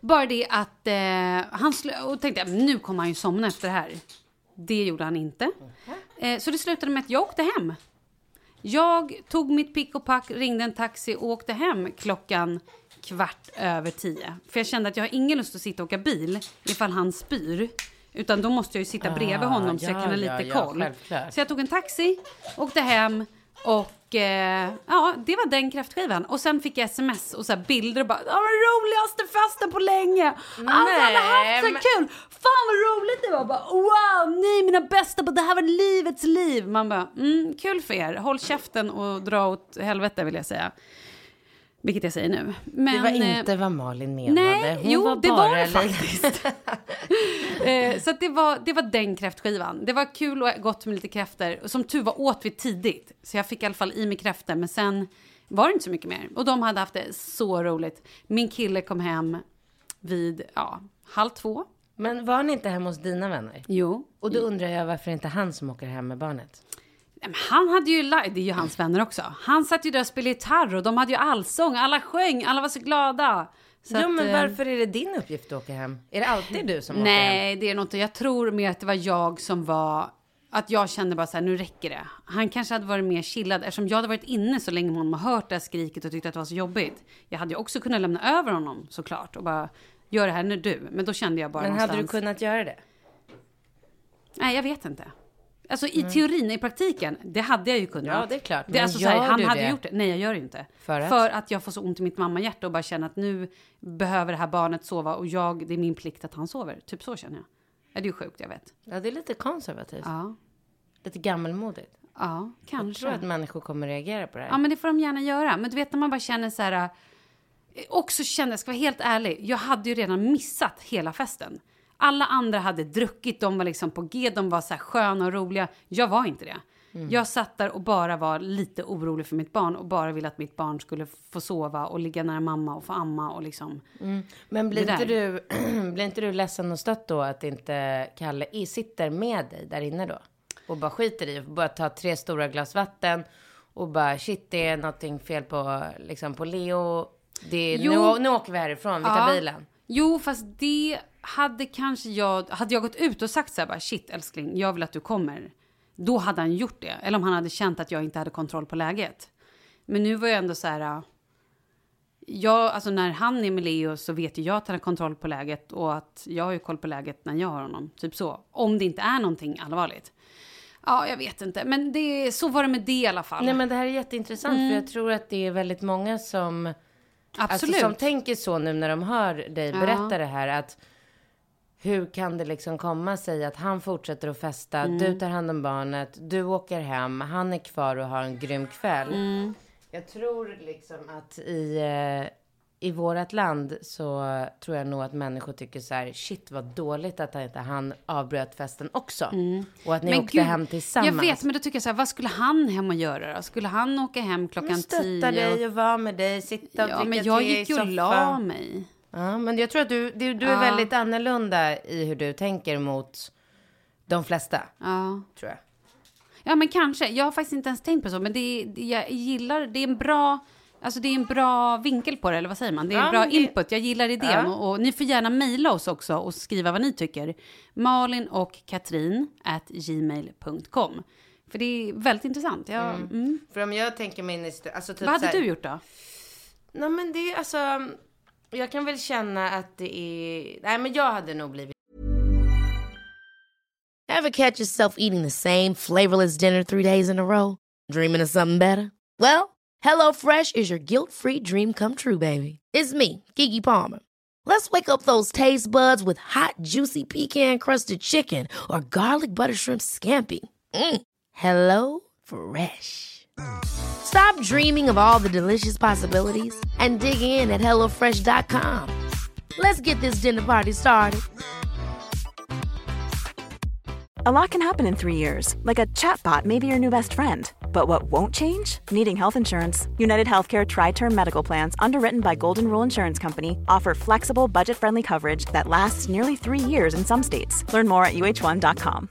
Speaker 2: Bara det att eh, han sl- och tänkte jag, nu kommer han ju somna efter det här. Det gjorde han inte. Eh, så det slutade med att jag åkte hem. Jag tog mitt pick och pack, ringde en taxi och åkte hem klockan kvart över tio. För jag kände att jag har ingen lust att sitta och åka bil ifall han spyr. Utan då måste jag ju sitta bredvid honom så jag
Speaker 1: ja,
Speaker 2: kan ha lite koll. så jag tog en taxi, åkte hem och eh, ja, det var den kräftskivan. Och sen fick jag sms och så bilder och bara "Ja, den roligaste festen på länge. Alltså jag hade haft så kul. Fan vad roligt det var. Bara, wow, ni mina bästa, det här var livets liv. Man bara, mm, kul för er. Håll käften och dra åt helvete vill jag säga. Vilket jag säger nu. Men,
Speaker 1: Det var
Speaker 2: eh,
Speaker 1: inte vad Malin menade.
Speaker 2: Nej,
Speaker 1: Hon
Speaker 2: jo,
Speaker 1: var
Speaker 2: det var det faktiskt. eh, så det, var, det var den kräftskivan. Det var kul och gott med lite kräftor. Och Som tur var åt vi tidigt. Så jag fick i alla fall i mig kräftor. Men sen var det inte så mycket mer. Och de hade haft det så roligt. Min kille kom hem vid ja, halv två.
Speaker 1: Men var ni inte hemma hos dina vänner?
Speaker 2: Jo.
Speaker 1: Och då undrar jag varför inte han som åker hem med barnet.
Speaker 2: Nej, Han hade ju live, det är ju hans vänner också. Han satt ju där och spelade gitarr och de hade ju allsång. Alla sjöng, alla var så glada. Så
Speaker 1: jo,
Speaker 2: att,
Speaker 1: men
Speaker 2: eh,
Speaker 1: varför är det din uppgift att åka hem? Är det alltid du som åker hem?
Speaker 2: Nej, det är nog inte. Jag tror mer att det var jag som var... Att jag kände bara så här, nu räcker det. Han kanske hade varit mer chillad eftersom jag hade varit inne så länge med honom och hört det här skriket och tyckte att det var så jobbigt. Jag hade ju också kunnat lämna över honom såklart och bara, gör det här nu du. Men då kände jag bara
Speaker 1: Men hade du
Speaker 2: någonstans...
Speaker 1: kunnat göra det?
Speaker 2: Nej, jag vet inte. Alltså i teorin, i praktiken, det hade jag ju kunnat.
Speaker 1: Ja, det är klart.
Speaker 2: Det, alltså, så här, han hade
Speaker 1: det?
Speaker 2: gjort det. Nej, jag gör det inte.
Speaker 1: För att?
Speaker 2: För att jag får så ont i mitt mammahjärta och bara känner att nu behöver det här barnet sova och jag, det är min plikt att han sover. Typ så känner jag. Ja, det är ju sjukt, jag vet.
Speaker 1: Ja, det är lite konservativt.
Speaker 2: Ja,
Speaker 1: Lite gammelmodigt.
Speaker 2: ja
Speaker 1: Jag
Speaker 2: kanske.
Speaker 1: tror att människor kommer reagera på det här.
Speaker 2: Ja, men det får de gärna göra. Men du vet när man bara känner så här... äh, Också känner, jag ska vara helt ärlig, jag hade ju redan missat hela festen. Alla andra hade druckit, de var liksom på G, de var så här sköna och roliga. Jag var inte det. Jag satt där och bara var lite orolig för mitt barn och bara ville att mitt barn skulle få sova och ligga nära mamma och få amma och liksom.
Speaker 1: Men blir inte, du, blir inte du ledsen och stött då att inte Kalle sitter med dig där inne då? Och bara skiter i och bara ta tre stora glas vatten och bara shit det är någonting fel på, liksom, på Leo. Det är, nu, nu åker vi härifrån, vi tar
Speaker 2: Ja.
Speaker 1: bilen.
Speaker 2: Jo, fast det hade kanske jag... Hade jag gått ut och sagt så här bara shit älskling, jag vill att du kommer. Då hade han gjort det. Eller om han hade känt att jag inte hade kontroll på läget. Men nu var jag ändå så här... Jag, alltså när han är med Leo så vet ju jag att han har kontroll på läget och att jag har ju koll på läget när jag har honom. Typ så. Om det inte är någonting allvarligt. Ja, jag vet inte. Men det, så var det med det i alla fall.
Speaker 1: Nej men det här är jätteintressant för jag tror att det är väldigt många som,
Speaker 2: Mm. Absolut.
Speaker 1: alltså, som tänker så nu när de hör dig berätta det här att hur kan det liksom komma sig att han fortsätter att festa,
Speaker 2: Mm.
Speaker 1: du tar hand om barnet, du åker hem, han är kvar och har en grym kväll.
Speaker 2: Mm.
Speaker 1: Jag tror liksom att i, eh, i vårat land så tror jag nog att människor tycker så här, shit vad dåligt att inte han avbröt festen också. Och att ni åkte
Speaker 2: gud,
Speaker 1: hem tillsammans.
Speaker 2: Jag vet, men då tycker jag så här, vad skulle han hem och göra då? Skulle han åka hem klockan
Speaker 1: Men stötta
Speaker 2: tio?
Speaker 1: dig och vara med dig, sitta och
Speaker 2: Ja,
Speaker 1: dricka
Speaker 2: men jag
Speaker 1: te
Speaker 2: gick
Speaker 1: i
Speaker 2: ju och la
Speaker 1: soffan.
Speaker 2: mig.
Speaker 1: Ja, men jag tror att du, du, du är
Speaker 2: Ja.
Speaker 1: väldigt annorlunda i hur du tänker mot de flesta,
Speaker 2: Ja.
Speaker 1: tror jag.
Speaker 2: ja, men kanske. Jag har faktiskt inte ens tänkt på så, men det, det, jag gillar, det är en bra... Alltså det är en bra vinkel på det, eller vad säger man? Det är en
Speaker 1: Ja,
Speaker 2: bra
Speaker 1: det-
Speaker 2: input. Jag gillar idén.
Speaker 1: Ja.
Speaker 2: Och, och ni får gärna mejla oss också och skriva vad ni tycker. Malin och Katrin at gmail.com. För det är väldigt intressant. Jag, mm.
Speaker 1: För om jag tänker mig in i... Alltså typ
Speaker 2: Vad hade
Speaker 1: här-
Speaker 2: du gjort då?
Speaker 1: Nej men det är alltså... Jag kan väl känna att det är... Nej men jag hade nog blivit...
Speaker 3: Ever catch yourself eating the same flavorless dinner three days in a row? Dreaming of something better? Well, HelloFresh is your guilt-free dream come true, baby. It's me, Kiki Palmer. Let's wake up those taste buds with hot, juicy pecan-crusted chicken or garlic butter shrimp scampi. Mm. Hello Fresh. Stop dreaming of all the delicious possibilities and dig in at HelloFresh.com. Let's get this dinner party started.
Speaker 4: A lot can happen in three years, like a chatbot may be your new best friend. But what won't change? Needing health insurance. United Healthcare Tri Term Medical Plans, underwritten by Golden Rule Insurance Company, offer flexible, budget friendly coverage that lasts nearly three years in some states. Learn more at uh1.com.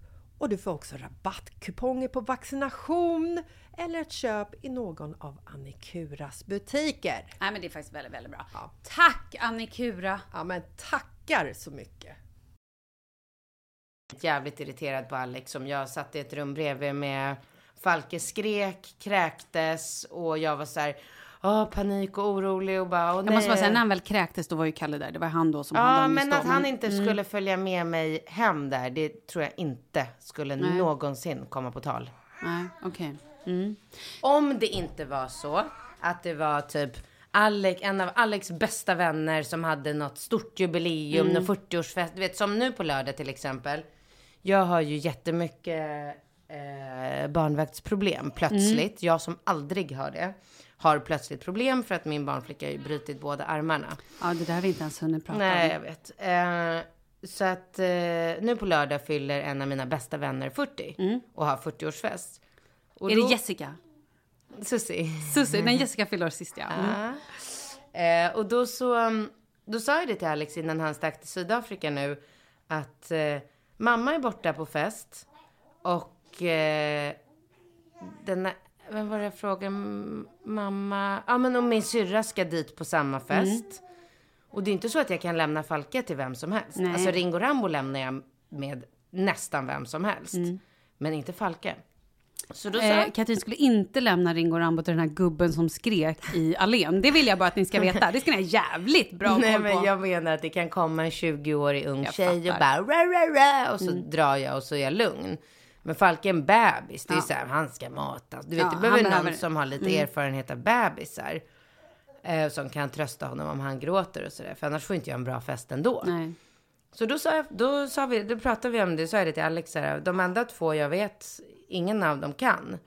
Speaker 5: och du får också rabattkuponger på vaccination eller ett köp i någon av Annikuras butiker.
Speaker 2: Nej, men det är faktiskt väldigt, väldigt bra. Tack Annikura!
Speaker 5: Ja, men tackar så mycket!
Speaker 1: jävligt irriterad på Alex som jag satt i ett rum bredvid med Falke skrek, kräktes och jag var så här, åh, panik och orolig och bara, åh,
Speaker 2: Jag måste bara
Speaker 1: nej."
Speaker 2: säga, när han väl kräktes, då var ju Kalle där. Det var han då som hade
Speaker 1: Ja, men att han inte skulle följa med mig hem där, det tror jag inte skulle
Speaker 2: Nej.
Speaker 1: någonsin komma på tal.
Speaker 2: Nej, okej. Mm.
Speaker 1: Om det inte var så att det var typ Alex, en av Alex bästa vänner som hade något stort jubileum,
Speaker 2: Mm.
Speaker 1: någon 40-årsfest. Du vet som nu på lördag till exempel. Jag har ju jättemycket eh, barnvaktsproblem plötsligt. Jag som aldrig har det. Har plötsligt problem för att min barnflicka har ju brutit båda armarna.
Speaker 2: Ja, det där har vi inte ens hunnit prata
Speaker 1: Nej,
Speaker 2: om.
Speaker 1: jag vet. Eh, så att eh, nu på lördag fyller en av mina bästa vänner 40 och har 40-årsfest. Och
Speaker 2: Mm. Är
Speaker 1: då-
Speaker 2: det Jessica?
Speaker 1: Susie.
Speaker 2: Susie? Nej, Jessica fyller sist ja. Mm.
Speaker 1: Eh, och då så, då sa jag det till Alex innan han stack till Sydafrika nu. Att eh, mamma är borta på fest. Och eh, den, vem var det jag frågade? Mamma? Ja men om min syrra ska dit på samma fest. Och det är inte så att jag kan lämna Falke till vem som helst.
Speaker 2: Nej.
Speaker 1: Alltså Ringo Rambo lämnar jag med nästan vem som helst. Men inte Falke. Så då sa
Speaker 2: Eh, Katrin skulle inte lämna Ringo Rambo till den här gubben som skrek i allén. Det vill jag bara att ni ska veta. Det ska ni ha jävligt bra
Speaker 1: Nej
Speaker 2: koll
Speaker 1: men
Speaker 2: på.
Speaker 1: jag menar att det kan komma en 20-årig ung
Speaker 2: Jag
Speaker 1: tjej och
Speaker 2: fattar.
Speaker 1: bara ra, ra, ra, och så drar jag och så är jag lugn. Men Falk är en bebis, det är
Speaker 2: Ja.
Speaker 1: så här, han ska matas. Du vet,
Speaker 2: Ja,
Speaker 1: det behöver någon
Speaker 2: behöver- Mm.
Speaker 1: som har lite erfarenhet av bebisar. Eh, som kan trösta honom om han gråter och sådär. För annars får inte jag en bra fest ändå.
Speaker 2: Nej.
Speaker 1: Så då sa, jag, då sa vi, då pratade vi om det, så jag det till Alex, så här, de enda två jag vet, ingen av dem kan.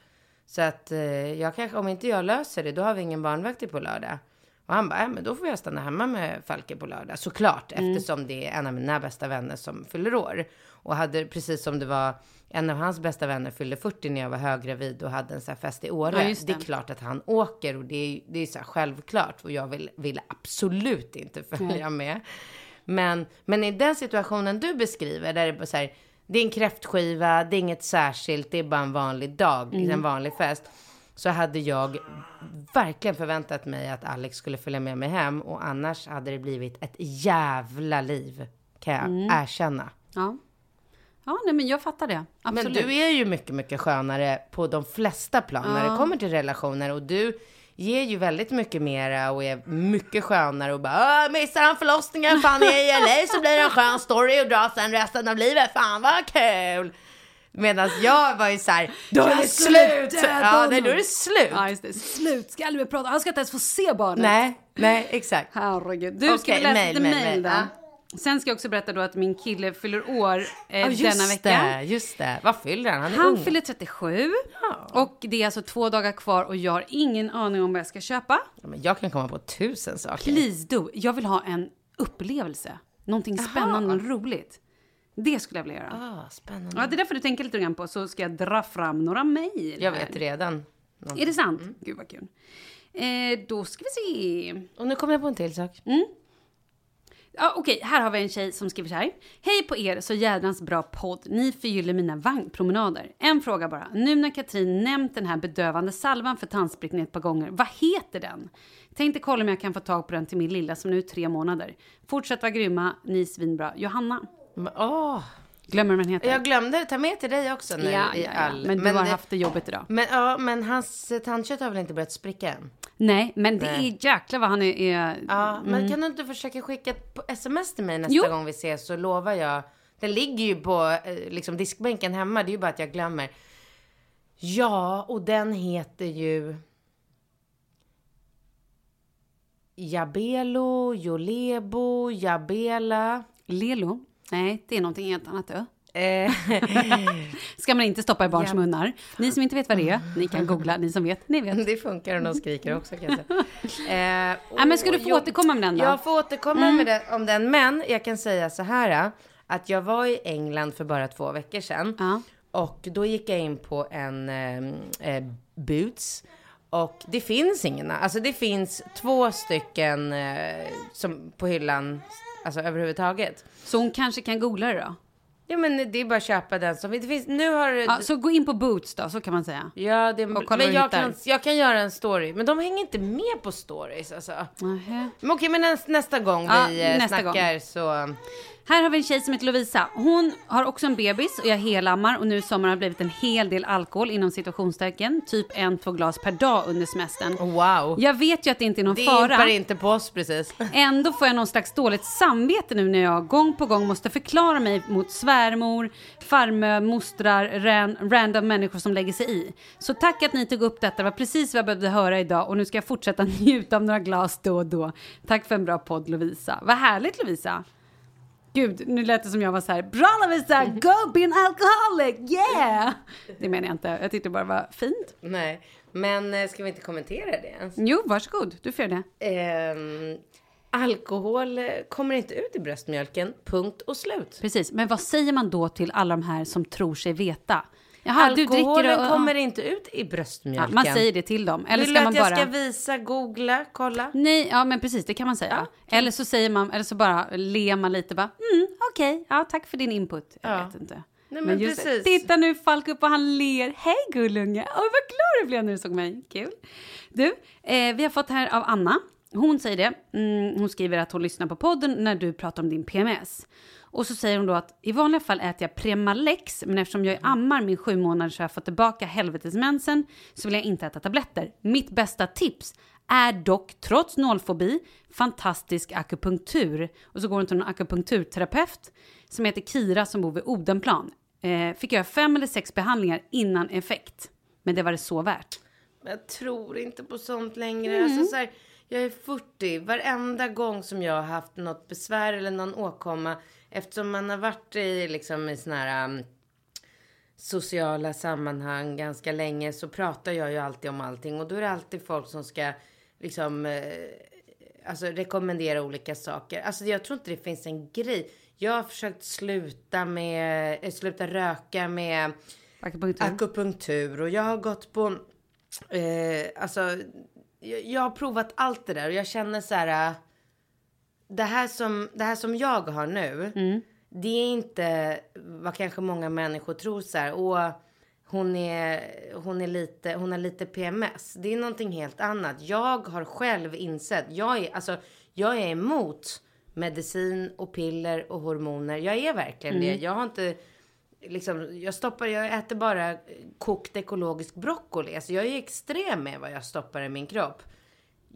Speaker 1: Så att eh, jag kanske, om inte jag löser det, då har vi ingen barnvakt på lördag. Och han bara, äh, men då får jag stanna hemma med Falke på lördag. Såklart, eftersom det är en av mina bästa vänner som fyller år. Och hade, precis som det var, en av hans bästa vänner fyllde 40 när jag var höggravid och hade en här fest i Åre.
Speaker 2: Ja, just
Speaker 1: det. är
Speaker 2: det.
Speaker 1: klart att han åker och det är, det är så självklart. Och jag vill, vill absolut inte följa med. Men, men i den situationen du beskriver, där det bara så här, det är en kräftskiva, det är inget särskilt, det är bara en vanlig dag,
Speaker 2: Mm.
Speaker 1: en vanlig fest. Så hade jag verkligen förväntat mig att Alex skulle följa med mig hem och annars hade det blivit ett jävla liv, kan jag
Speaker 2: Mm.
Speaker 1: erkänna.
Speaker 2: Ja. Ja, nej, men jag fattar det. Absolut.
Speaker 1: Men du är ju mycket, mycket skönare på de flesta plan när det kommer till relationer och du ger ju väldigt mycket mera och är mycket skönare och bara "Åh, missar han förlossningen, fan är jag i LA så blir det en skön story och dra sen resten av livet, fan vad kul! Medan jag var ju såhär, då är det slut! Ja, nej, då är det slut!
Speaker 2: Ja, just det. Slut, ska aldrig mer prata. Han ska inte ens få se barnet.
Speaker 1: Nej, nej, exakt.
Speaker 2: Herregud. Du, ska
Speaker 1: Okej,
Speaker 2: vi läsa
Speaker 1: mail,
Speaker 2: lite
Speaker 1: mail,
Speaker 2: mail
Speaker 1: mail.
Speaker 2: då? Sen ska jag också berätta då att min kille fyller år eh,
Speaker 1: just
Speaker 2: denna vecka.
Speaker 1: det, just det. Vad fyller han? Han är
Speaker 2: Han
Speaker 1: ung.
Speaker 2: fyller 37 och det är alltså två dagar kvar och jag har ingen aning om vad jag ska köpa.
Speaker 1: Ja, men jag kan komma på tusen saker.
Speaker 2: Please do. Jag vill ha en upplevelse. Någonting spännande och roligt. Det skulle jag vilja göra.
Speaker 1: Ah, spännande.
Speaker 2: Ja, det är därför du tänker lite grann på. Så ska jag dra fram några mejl.
Speaker 1: Jag vet redan.
Speaker 2: Är det sant?
Speaker 1: Mm.
Speaker 2: Gud vad kul. Eh, då ska vi se.
Speaker 1: Och nu kommer jag på en till sak.
Speaker 2: Ja, Okej, här har vi en tjej som skriver så här. Hej på er, så jädrans bra podd. Ni förgyller mina vagnpromenader. En fråga bara. Nu när Katrin nämnt den här bedövande salvan för tandsprickning ett par gånger, vad heter den? Tänkte kolla om jag kan få tag på den till min lilla som nu är tre månader. Fortsätt vara grymma, ni är svinbra. Johanna.
Speaker 1: Men, åh,
Speaker 2: Glömmer den heter.
Speaker 1: jag glömde ta med till dig också nu
Speaker 2: ja,
Speaker 1: i
Speaker 2: ja, ja.
Speaker 1: all...
Speaker 2: Men du har
Speaker 1: det-
Speaker 2: haft det jobbigt idag.
Speaker 1: Men, ja, men hans tandkött har väl inte börjat spricka än?
Speaker 2: Nej, men det
Speaker 1: Nej.
Speaker 2: är jäklar vad han är... är
Speaker 1: Ja, men kan du inte försöka skicka ett sms till mig nästa
Speaker 2: Jo.
Speaker 1: gång vi ses så lovar jag. Den ligger ju på eh, liksom, diskbänken hemma, det är ju bara att jag glömmer. Ja, och den heter ju... Jabelo, Jolebo, Jabela.
Speaker 2: Lelo? Nej, det är någonting helt annat. Ja.
Speaker 1: Eh,
Speaker 2: Ska man inte stoppa i barns
Speaker 1: Ja.
Speaker 2: munnar. Ni som inte vet vad det är, ni kan googla. Ni som vet, ni vet.
Speaker 1: det funkar och de skriker också kan jag säga. Eh,
Speaker 2: Ja, men ska du få
Speaker 1: och-
Speaker 2: återkomma med den då?
Speaker 1: Jag får återkomma med det, om den, men jag kan säga så här att jag var i England för bara två veckor sedan.
Speaker 2: Ja.
Speaker 1: Och då gick jag in på en eh, eh, Boots. Och det finns ingen, alltså det finns två stycken eh, som på hyllan, alltså överhuvudtaget.
Speaker 2: Så hon kanske kan googla det då?
Speaker 1: Ja men det är bara att köpa den som, det finns, nu har
Speaker 2: Ja, så gå in på Boots då, så kan man säga.
Speaker 1: Ja, det, men jag kan, jag kan göra en story. Men de hänger inte med på stories alltså.
Speaker 2: Nähä.
Speaker 1: Men okej, men nästa, gång
Speaker 2: Ja,
Speaker 1: vi eh,
Speaker 2: nästa
Speaker 1: snackar så...
Speaker 2: Här har vi en tjej som heter Lovisa. Hon har också en bebis och jag helammar och nu i sommar har det blivit en hel del alkohol inom situationstecken. Typ en, två glas per dag under semestern.
Speaker 1: Wow.
Speaker 2: Jag vet ju att det inte är någon
Speaker 1: det
Speaker 2: fara.
Speaker 1: impar inte på oss precis.
Speaker 2: Ändå får jag någon slags dåligt samvete nu när jag gång på gång måste förklara mig mot svärmor, farmö, mostrar, ran, random människor som lägger sig i. Så tack att ni tog upp detta, det var precis vad jag behövde höra idag och nu ska jag fortsätta njuta av några glas då och då. Tack för en bra podd Lovisa. Vad härligt Lovisa! Gud, nu lät det som jag var så här, bra Lovisa, go be an alcoholic, yeah! Det menar jag inte, jag tyckte det bara var fint.
Speaker 1: Nej, men eh, ska vi inte kommentera det ens?
Speaker 2: Jo, varsågod, du får göra det.
Speaker 1: Ehm, alkohol eh, kommer inte ut i bröstmjölken, punkt och slut.
Speaker 2: Precis, men vad säger man då till alla de här som tror sig veta? Jaha,
Speaker 1: Alkoholen
Speaker 2: och,
Speaker 1: kommer inte ut i
Speaker 2: ja,
Speaker 1: bröstmjölken.
Speaker 2: Man säger det till dem. Eller
Speaker 1: Vill
Speaker 2: ska man
Speaker 1: att jag
Speaker 2: bara...
Speaker 1: ska visa, googla, kolla?
Speaker 2: Nej, ja men precis, det kan man säga. Eller så säger man, eller så bara ler man lite bara, mm, okej, ja tack för din input. Jag
Speaker 1: Ja.
Speaker 2: vet inte.
Speaker 1: Nej, men
Speaker 2: just det,
Speaker 1: precis.
Speaker 2: titta nu Falk upp och han ler. Hej gullunge! Oj vad glad du blev när du såg mig. Kul. Du, eh, vi har fått här av Anna. Hon säger det. Mm, hon skriver att hon lyssnar på podden när du pratar om din PMS. Och så säger hon då att i vanliga fall äter jag Premalex, men eftersom jag är ammar min sju månader så har jag fått tillbaka helvetesmensen så vill jag inte äta tabletter. Mitt bästa tips är dock, trots nollfobi, fantastisk akupunktur. Och så går hon till en akupunkturterapeut som heter Kira som bor vid Odenplan. Eh, fick göra fem eller sex behandlingar innan effekt. Men det var det så värt.
Speaker 1: Jag tror inte på sånt längre.
Speaker 2: Mm.
Speaker 1: Alltså, så här, jag är 40. Varenda gång som jag har haft något besvär eller någon åkomma. Eftersom man har varit i, liksom, i såna här um, sociala sammanhang ganska länge så pratar jag ju alltid om allting. Och då är det alltid folk som ska liksom eh, alltså, rekommendera olika saker. Alltså jag tror inte det finns en grej. Jag har försökt sluta med, eh, sluta röka med
Speaker 2: Akupunktur.
Speaker 1: akupunktur och jag har gått på, eh, alltså, jag, jag har provat allt det där och jag känner så här, äh, det här som, det här som jag har nu, det är inte vad kanske många människor tror så här, åh, hon är, hon är lite, hon har lite PMS. Det är någonting helt annat. Jag har själv insett, jag är, alltså, jag är emot medicin och piller och hormoner. Jag är verkligen det. Jag har inte liksom, jag stoppar, jag äter bara kokt ekologisk broccoli. Alltså jag är extrem med vad jag stoppar i min kropp.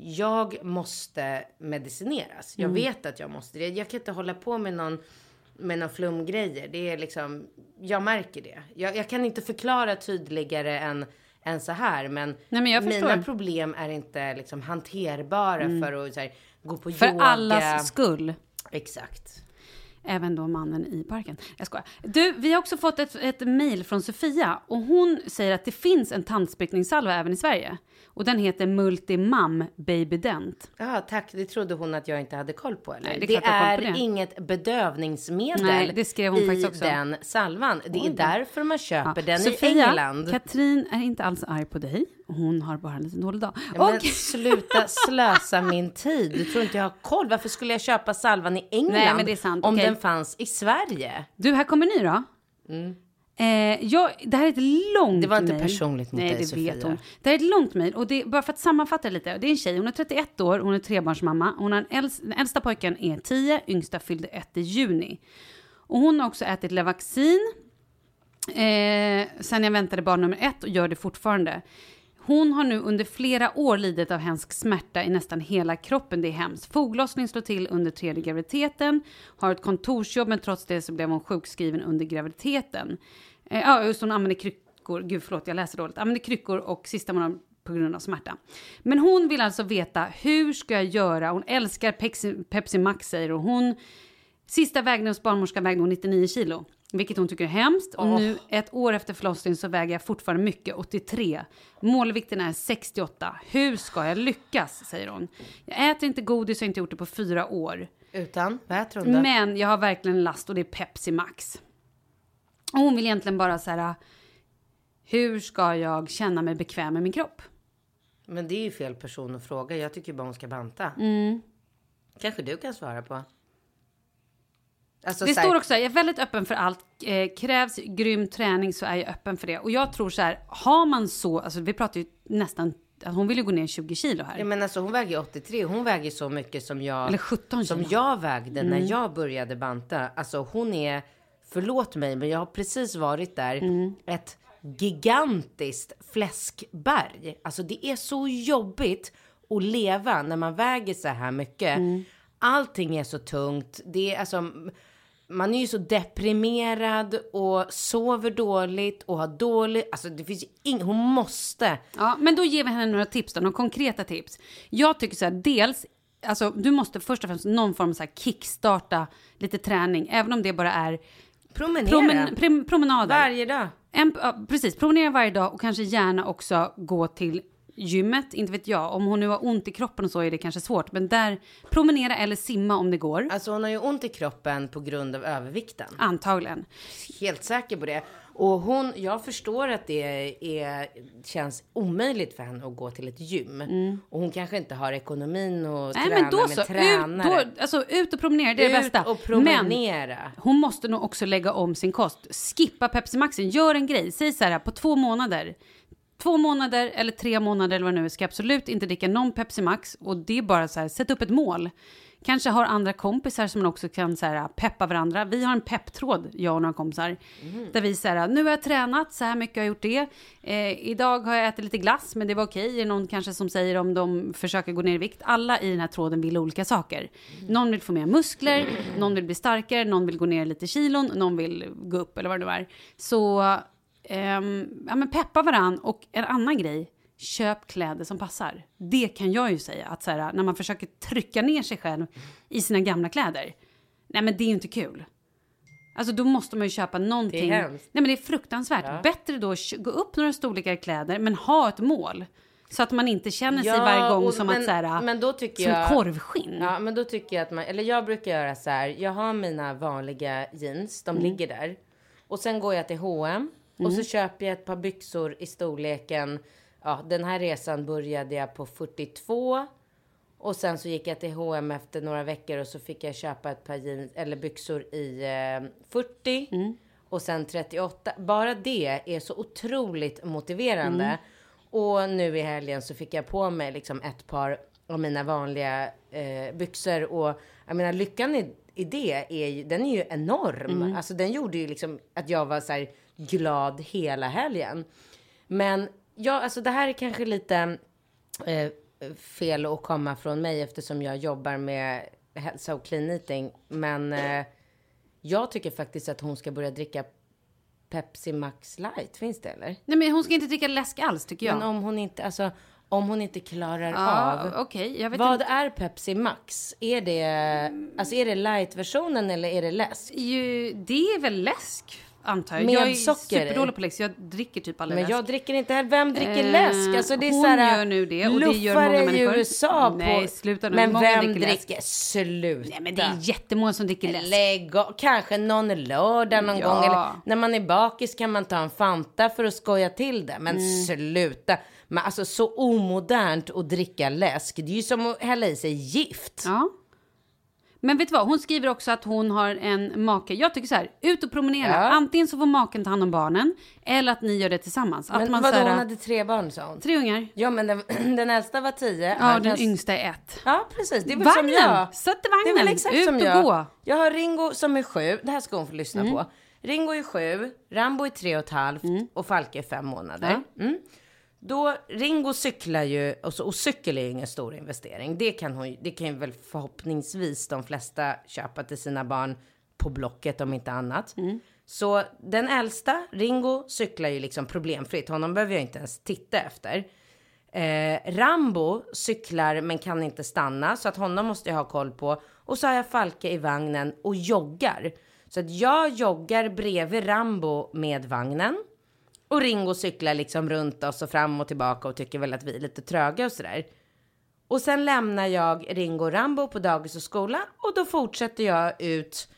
Speaker 1: Jag måste medicineras. Jag vet att jag måste det. Jag kan inte hålla på med någon, med någon flumgrejer. Det är liksom, jag märker det. Jag, jag kan inte förklara tydligare än, än så här. Men,
Speaker 2: Nej, men
Speaker 1: mina problem är inte liksom hanterbara för att här, gå på
Speaker 2: För
Speaker 1: yoga.
Speaker 2: allas skull.
Speaker 1: Exakt.
Speaker 2: Även då mannen i parken. Jag skojar. Du, vi har också fått ett, ett mejl från Sofia och hon säger att det finns en tandsprickningssalva även i Sverige. Och den heter Multimam Baby Dent.
Speaker 1: Ja, tack. Det trodde hon att jag inte hade koll på. Eller?
Speaker 2: Nej, det är
Speaker 1: det är
Speaker 2: det.
Speaker 1: inget bedövningsmedel
Speaker 2: Nej, det skrev hon
Speaker 1: i
Speaker 2: också.
Speaker 1: den salvan. Det är därför man köper den
Speaker 2: Sofia,
Speaker 1: i England.
Speaker 2: Katrin är inte alls arg på dig. Hon har bara en liten dålig dag.
Speaker 1: Ja,
Speaker 2: Och-
Speaker 1: sluta slösa min tid. Du tror inte jag har koll. Varför skulle jag köpa salvan i England
Speaker 2: Nej,
Speaker 1: om
Speaker 2: Okej.
Speaker 1: den fanns i Sverige?
Speaker 2: Du, här kommer ny då. Eh, jag, det här är ett långt
Speaker 1: Mm. Det var inte
Speaker 2: mejl.
Speaker 1: personligt mot
Speaker 2: Nej,
Speaker 1: dig,
Speaker 2: det
Speaker 1: Sofia.
Speaker 2: vet hon. Det här är ett långt mejl och det är bara för att sammanfatta lite. Det är en tjej, hon är 31 år, hon är trebarnsmamma. Hon har en äldst, den äldsta pojken är 10, yngsta fyllde 1 i juni. Och hon har också ätit Levaxin eh, sen jag väntade barn nummer ett och gör det fortfarande. Hon har nu under flera år lidit av hemsk smärta i nästan hela kroppen. Det är hemskt. Foglossning slår till under tredje graviditeten. Har ett kontorsjobb men trots det så blev hon sjukskriven under graviditeten. Eh, ja, just hon använder kryckor. Gud förlåt, jag läser dåligt. Använder kryckor och sista månaden på grund av smärta. Men hon vill alltså veta hur ska jag göra? Hon älskar Pepsi, Pepsi Max säger och hon Sista vägningen hos barnmorskan vägde hon 99 kilo. Vilket hon tycker är hemskt. Och nu ett år efter förlossningen så väger jag fortfarande mycket, 83. Målvikten är 68. Hur ska jag lyckas? säger hon. Jag äter inte godis och har inte gjort det på fyra år.
Speaker 1: Utan? Vad äter hon då?
Speaker 2: Men jag har verkligen last och det är Pepsi Max. Och hon vill egentligen bara så här. Hur ska jag känna mig bekväm med min kropp?
Speaker 1: Men det är ju fel person att fråga. Jag tycker bara hon ska banta.
Speaker 2: Mm.
Speaker 1: Kanske du kan svara på. Alltså,
Speaker 2: Det står också, jag är väldigt öppen för allt. Eh, krävs grym träning så är jag öppen för det. Och jag tror så här, har man så, alltså vi pratar ju nästan, hon vill ju gå ner 20 kilo här.
Speaker 1: Ja, men alltså, hon väger 83. Hon väger så mycket som jag,
Speaker 2: Eller 17
Speaker 1: som
Speaker 2: kilo.
Speaker 1: jag vägde
Speaker 2: Mm.
Speaker 1: när jag började banta. Alltså hon är, förlåt mig, men jag har precis varit där.
Speaker 2: Mm.
Speaker 1: Ett gigantiskt fläskberg. Alltså det är så jobbigt att leva när man väger så här mycket.
Speaker 2: Mm.
Speaker 1: Allting är så tungt. Det är alltså, man är ju så deprimerad och sover dåligt och har dåligt, alltså det finns ju ing, hon måste
Speaker 2: Ja, men då ger vi henne några tips då, några konkreta tips. Jag tycker så här, dels, alltså du måste först och främst någon form av så här kickstarta lite träning, även om det bara är
Speaker 1: promenera.
Speaker 2: promen, prim, promenader.
Speaker 1: Varje dag.
Speaker 2: En, ja, precis, promenera varje dag och kanske gärna också gå till gymmet. Inte vet jag, om hon nu har ont i kroppen och så är det kanske svårt. Men där, promenera eller simma om det går.
Speaker 1: Alltså hon har ju ont i kroppen på grund av övervikten.
Speaker 2: Antagligen.
Speaker 1: Helt säker på det. Och hon, jag förstår att det är, känns omöjligt för henne att gå till ett gym. Och hon kanske inte har ekonomin och
Speaker 2: Mm. Nej
Speaker 1: träna
Speaker 2: men då
Speaker 1: med
Speaker 2: så, ut,
Speaker 1: tränare.
Speaker 2: då, alltså, ut och promenera, det är det
Speaker 1: Ut
Speaker 2: bästa.
Speaker 1: och promenera.
Speaker 2: Men hon måste nog också lägga om sin kost. Skippa Pepsi Maxen, gör en grej. Säg så här, på två månader. Två månader eller tre månader eller vad det nu är, ska absolut inte dricka någon Pepsi Max. Och det är bara så här, sätt upp ett mål. Kanske har andra kompisar som man också kan så här, peppa varandra. Vi har en pepptråd, jag och några kompisar. Där vi säger, nu har jag tränat, så här mycket har jag gjort det. Eh, idag har jag ätit lite glass, men det var okej. Är det någon kanske som säger om de försöker gå ner i vikt? Alla i den här tråden vill olika saker. Någon vill få mer muskler, någon vill bli starkare, någon vill gå ner lite kilon, någon vill gå upp eller vad det nu är. Så ehm, ja, men peppa varann. Och en annan grej, köp kläder som passar. Det kan jag ju säga, att så här, när man försöker trycka ner sig själv i sina gamla kläder. Nej men det är ju inte kul. Alltså då måste man ju köpa någonting.
Speaker 1: hemskt.
Speaker 2: Nej men det är fruktansvärt. Bättre då att gå upp några storlekar kläder men ha ett mål. Så att man inte känner sig
Speaker 1: Ja,
Speaker 2: varje gång
Speaker 1: och-
Speaker 2: som
Speaker 1: men-
Speaker 2: att så här,
Speaker 1: men då tycker
Speaker 2: som
Speaker 1: jag-
Speaker 2: korvskinn.
Speaker 1: Ja, men då tycker jag att man, eller jag brukar göra så här. Jag har mina vanliga jeans, de ligger där. Och sen går jag till H&M och så köper jag ett par byxor i storleken. Ja, den här resan började jag på 42. Och sen så gick jag till H&M efter några veckor och så fick jag köpa ett par jeans, eller byxor i eh, 40. Och sen 38. Bara det är så otroligt motiverande. Och nu i helgen så fick jag på mig liksom ett par av mina vanliga eh, byxor. Och jag menar lyckan i, i det är ju, den är ju enorm. Alltså den gjorde ju liksom att jag var så här glad hela helgen. Men ja, alltså det här är kanske lite eh, fel att komma från mig eftersom jag jobbar med hälsa och clean eating. Men eh, jag tycker faktiskt att hon ska börja dricka Pepsi Max Light. Finns det eller?
Speaker 2: Nej men hon ska inte dricka läsk alls tycker jag.
Speaker 1: Men om hon inte, alltså om hon inte klarar
Speaker 2: ja,
Speaker 1: av.
Speaker 2: vet
Speaker 1: Vad
Speaker 2: inte.
Speaker 1: är Pepsi Max? Är det, alltså är det light-versionen eller är det läsk?
Speaker 2: Ju, det är väl läsk? Antar jag.
Speaker 1: Med
Speaker 2: jag är
Speaker 1: socker i.
Speaker 2: superdålig på läsk. Jag dricker typ aldrig
Speaker 1: Men
Speaker 2: läsk.
Speaker 1: jag dricker inte heller. Vem dricker
Speaker 2: Eh,
Speaker 1: läsk? Alltså det är
Speaker 2: hon
Speaker 1: såhär,
Speaker 2: gör nu det, och det gör många
Speaker 1: i
Speaker 2: människor.
Speaker 1: USA på...
Speaker 2: Nej, sluta nu.
Speaker 1: Men
Speaker 2: Många
Speaker 1: vem
Speaker 2: dricker läsk.
Speaker 1: dricker? Sluta.
Speaker 2: Nej, men det är jättemånga som dricker läsk.
Speaker 1: Lägg. Kanske någon lördag någon
Speaker 2: Ja.
Speaker 1: gång. Eller när man är bakis kan man ta en Fanta för att skoja till det. Men
Speaker 2: Mm.
Speaker 1: sluta. Men alltså så omodernt att dricka läsk. Det är ju som att hälla i sig gift.
Speaker 2: Ja. Men vet du vad, hon skriver också att hon har en make. Jag tycker så här, ut och promenera.
Speaker 1: Ja.
Speaker 2: Antingen så får maken ta hand om barnen, eller att ni gör det tillsammans. Att
Speaker 1: Men
Speaker 2: man
Speaker 1: vadå,
Speaker 2: så här,
Speaker 1: hon hade tre barn sa hon.
Speaker 2: Tre ungar.
Speaker 1: Ja men den, den äldsta var tio.
Speaker 2: Ja, den
Speaker 1: kan-
Speaker 2: yngsta är ett.
Speaker 1: Ja precis, det är väl
Speaker 2: Vagnen!
Speaker 1: som jag.
Speaker 2: Sätt i vagnen. Ut
Speaker 1: som
Speaker 2: och
Speaker 1: jag.
Speaker 2: gå.
Speaker 1: Jag har Ringo som är sju, det här ska hon få lyssna
Speaker 2: Mm.
Speaker 1: på. Ringo är sju, Rambo är tre och ett halvt och Falke är fem månader. Mm. Då, Ringo cyklar ju, och, så, och cykel är ju ingen stor investering. Det kan, hon, det kan ju väl förhoppningsvis de flesta köpa till sina barn på Blocket om inte annat. Så den äldsta, Ringo, cyklar ju liksom problemfritt. Honom behöver jag inte ens titta efter. Eh, Rambo cyklar men kan inte stanna så att honom måste jag ha koll på. Och så har jag Falke i vagnen och joggar. Så att jag joggar bredvid Rambo med vagnen. Och Ringo cyklar liksom runt oss och fram och tillbaka och tycker väl att vi är lite tröga och sådär. Och sen lämnar jag Ringo och Rambo på dagis och skola och då fortsätter jag ut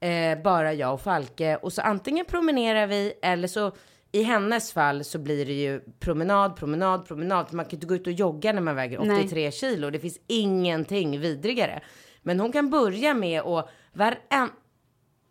Speaker 1: eh, bara jag och Falke och så antingen promenerar vi eller så i hennes fall så blir det ju promenad, promenad, promenad. Man kan inte gå ut och jogga när man väger 83 kilo. Det finns ingenting vidrigare. Men hon kan börja med att varen...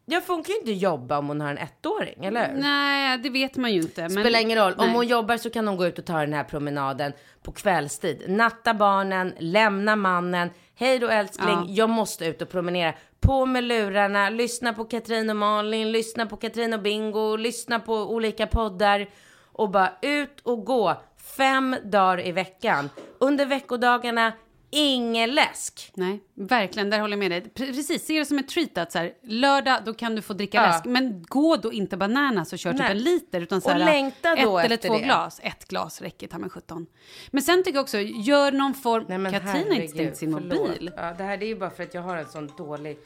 Speaker 1: Ja, för hon kan ju inte jobba om hon har en ettåring, eller hur?
Speaker 2: Nej, det vet man ju inte. Men...
Speaker 1: Spelar ingen roll. Om
Speaker 2: Nej.
Speaker 1: hon jobbar så kan hon gå ut och ta den här promenaden på kvällstid. Natta barnen, lämna mannen. Hej då älskling,
Speaker 2: Ja.
Speaker 1: jag måste ut och promenera. På med lurarna, lyssna på Katrin och Malin, lyssna på Katrin och Bingo, lyssna på olika poddar. Och bara ut och gå fem dagar i veckan. Under veckodagarna, ingen läsk.
Speaker 2: Nej, verkligen. Där håller jag med dig. Pre- Precis, se det som ett treat att så här, lördag då kan du få dricka
Speaker 1: Ja.
Speaker 2: läsk. Men gå då inte bananas och kör typ
Speaker 1: Nej.
Speaker 2: en liter. Utan så
Speaker 1: Och
Speaker 2: här,
Speaker 1: längta då
Speaker 2: ett eller två
Speaker 1: det.
Speaker 2: glas. Ett glas räcker ta med 17. Men sen tycker jag också, gör någon form...
Speaker 1: Nej, men
Speaker 2: Katrin har inte stängt sin
Speaker 1: förlåt.
Speaker 2: mobil.
Speaker 1: Ja, det här det är ju bara för att jag har en sån dålig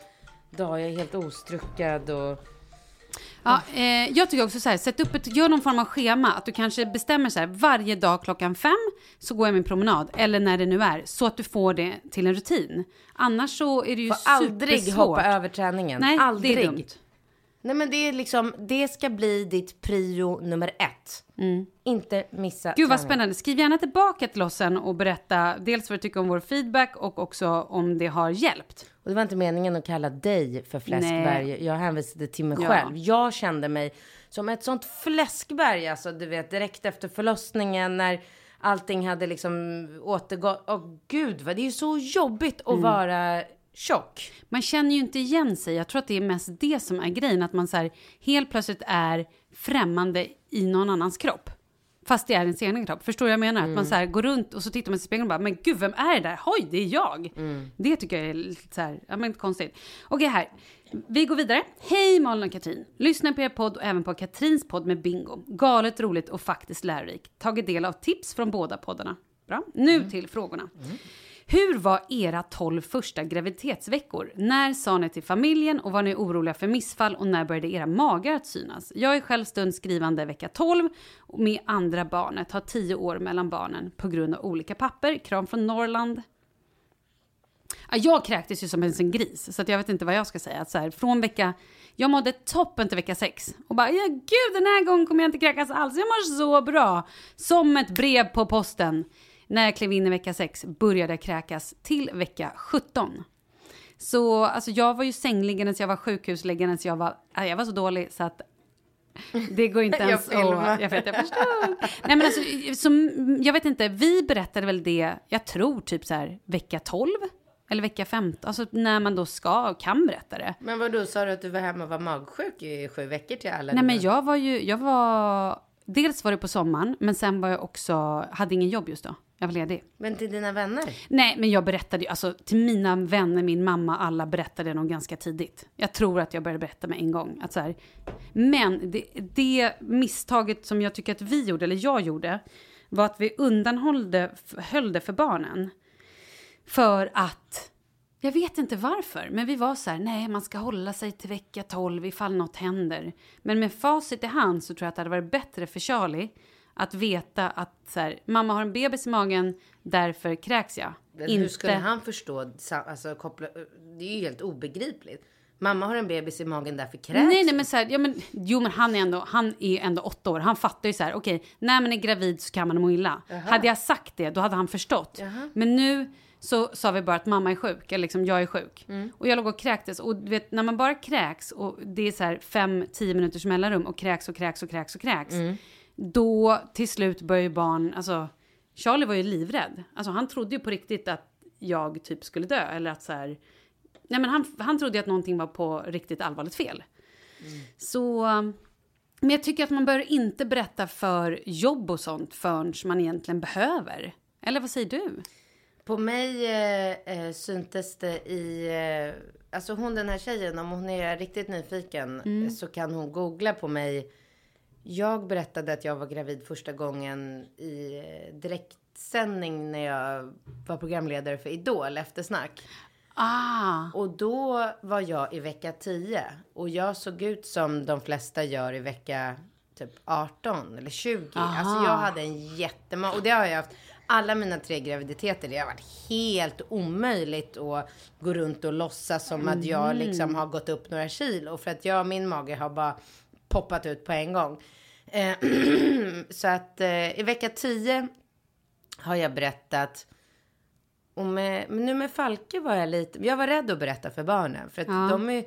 Speaker 1: dag. Jag är helt ostruckad och...
Speaker 2: Ja, eh, jag tycker också så här, sätt upp ett, gör någon form av schema. Att du kanske bestämmer så här, varje dag klockan fem så går jag min promenad. Eller när det nu är. Så att du får det till en rutin. Annars så är det ju
Speaker 1: Får aldrig hoppa över träningen.
Speaker 2: Nej,
Speaker 1: aldrig.
Speaker 2: det är dumt.
Speaker 1: Nej men det är liksom, det ska bli ditt prio nummer ett. Inte missa
Speaker 2: Mm. Gud vad spännande. Skriv gärna tillbaka till oss sen och berätta dels vad du tycker om vår feedback och också om det har hjälpt.
Speaker 1: Och det var inte meningen att kalla dig för fläskberg.
Speaker 2: Nej.
Speaker 1: Jag hänvisade till mig
Speaker 2: Ja.
Speaker 1: själv. Jag kände mig som ett sånt fläskberg, alltså du vet direkt efter förlossningen när allting hade liksom återgått. Åh gud vad, det är ju så jobbigt
Speaker 2: Mm.
Speaker 1: att vara tjock.
Speaker 2: Man känner ju inte igen sig. Jag tror att det är mest det som är grejen. Att man så här, helt plötsligt är främmande i någon annans kropp. Fast det är ens egen kropp. Förstår du vad jag menar? Att man så här, går runt och så tittar man i spegeln och bara, men gud, vem är det där? Oj, det är jag. Det tycker jag är lite så här, ja men konstigt. Okej, här. Vi går vidare. Hej Malin och Katrin. Lyssna på er podd och även på Katrins podd med Bingo. Galet roligt och faktiskt lärorikt. Tagit del av tips från båda poddarna. Bra. Nu till frågorna. Hur var era 12 första graviditetsveckor? När sa ni till familjen och var ni oroliga för missfall och när började era magar att synas? Jag är själv stundskrivande vecka 12 och med andra barnet har 10 år mellan barnen på grund av olika papper. Kram från Norrland. Jag kräktes ju som en gris, så att jag vet inte vad jag ska säga. Att så här, från vecka... Jag mådde toppen till vecka sex. Och bara, ja gud, den här gången kommer jag inte kräkas alls. Jag mår så bra. Som ett brev på posten. När jag klev in i vecka sex började jag kräkas till vecka 17. Så alltså, jag var ju sängliggandes, jag var sjukhusliggandes, jag var, ja, jag var så dålig så att det går inte
Speaker 1: Jag
Speaker 2: ens
Speaker 1: filmar.
Speaker 2: att... Jag vet, jag förstår. Nej men alltså, som, jag vet inte, vi berättade väl det, jag tror typ så här vecka 12 eller vecka 15, alltså när man då ska och kan berätta det.
Speaker 1: Men vad då sa du att du var hemma och var magsjuk i sju veckor till alla?
Speaker 2: Nej men jag var ju, jag var, dels var det på sommaren, men sen var jag också, hade ingen jobb just då. Jag var ledig.
Speaker 1: Men till dina vänner?
Speaker 2: Nej, men jag berättade ju, alltså till mina vänner, min mamma, alla berättade nog ganska tidigt. Jag tror att jag började berätta med en gång. Att så här, men det, det misstaget som jag tycker att vi gjorde, eller jag gjorde, var att vi undanhöll höll det för barnen. För att Jag vet inte varför, men vi var så här, nej man ska hålla sig till vecka 12 ifall något händer. Men med facit i hand så tror jag att det hade varit bättre för Charlie att veta att så här, mamma har en bebis i magen, därför kräks jag.
Speaker 1: Men Hur skulle han förstå? Alltså, koppla, det är ju helt obegripligt. Mamma har en bebis i magen, därför kräks
Speaker 2: Nej, nej, men så här, ja, men, jo, men han är ändå, han är ändå åtta år. Han fattar ju så här, okej, när man är gravid så kan man må illa. Hade jag sagt det, då hade han förstått. Men nu så sa vi bara att mamma är sjuk, eller liksom jag är sjuk. Och jag låg och kräktes. Och du vet, när man bara kräks och det är så här fem, tio minuters mellanrum och kräks och kräks och kräks och kräks. Då till slut börjar ju barn, alltså Charlie var ju livrädd. Alltså han trodde ju på riktigt att jag typ skulle dö. Eller att så här, nej men han, han trodde ju att någonting var på riktigt allvarligt fel. Så, men jag tycker att man bör inte berätta för jobb och sånt förrän man egentligen behöver. Eller vad säger du?
Speaker 1: På mig eh, eh, syntes det i... Eh, alltså hon den här tjejen, om hon är riktigt nyfiken eh, så kan hon googla på mig. Jag berättade att jag var gravid första gången i direktsändning när jag var programledare för Idol, eftersnack.
Speaker 2: Ah,
Speaker 1: Och då var jag i vecka 10 och jag såg ut som de flesta gör i vecka typ 18 eller 20. Alltså jag hade en jättemånga, och det har jag haft. Alla mina tre graviditeter, det har varit helt omöjligt att gå runt och låtsas som att jag liksom har gått upp några kilo. För att jag och min mage har bara poppat ut på en gång. Eh, så att eh, i vecka 10 har jag berättat och med, men nu med Falke var jag lite, jag var rädd att berätta för barnen. För att de är,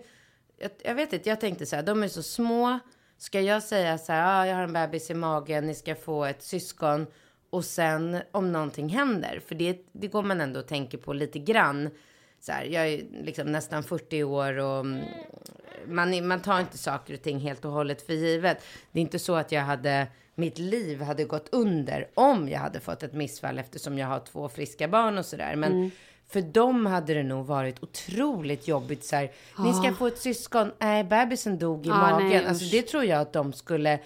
Speaker 1: jag, jag vet inte, jag tänkte så här, de är så små. Ska jag säga så här, ah, jag har en bebis i magen, ni ska få ett syskon. Och sen om någonting händer, för det, det går man ändå och tänker på lite grann. Så här, jag är liksom nästan 40 år och mm, man, man tar inte saker och ting helt och hållet för givet. Det är inte så att jag hade, mitt liv hade gått under om jag hade fått ett missfall eftersom jag har två friska barn och sådär. Men för dem hade det nog varit otroligt jobbigt så här, ni ska få ett syskon, nej bebisen dog i
Speaker 2: Ah,
Speaker 1: magen.
Speaker 2: nej,
Speaker 1: alltså det tror jag att de skulle,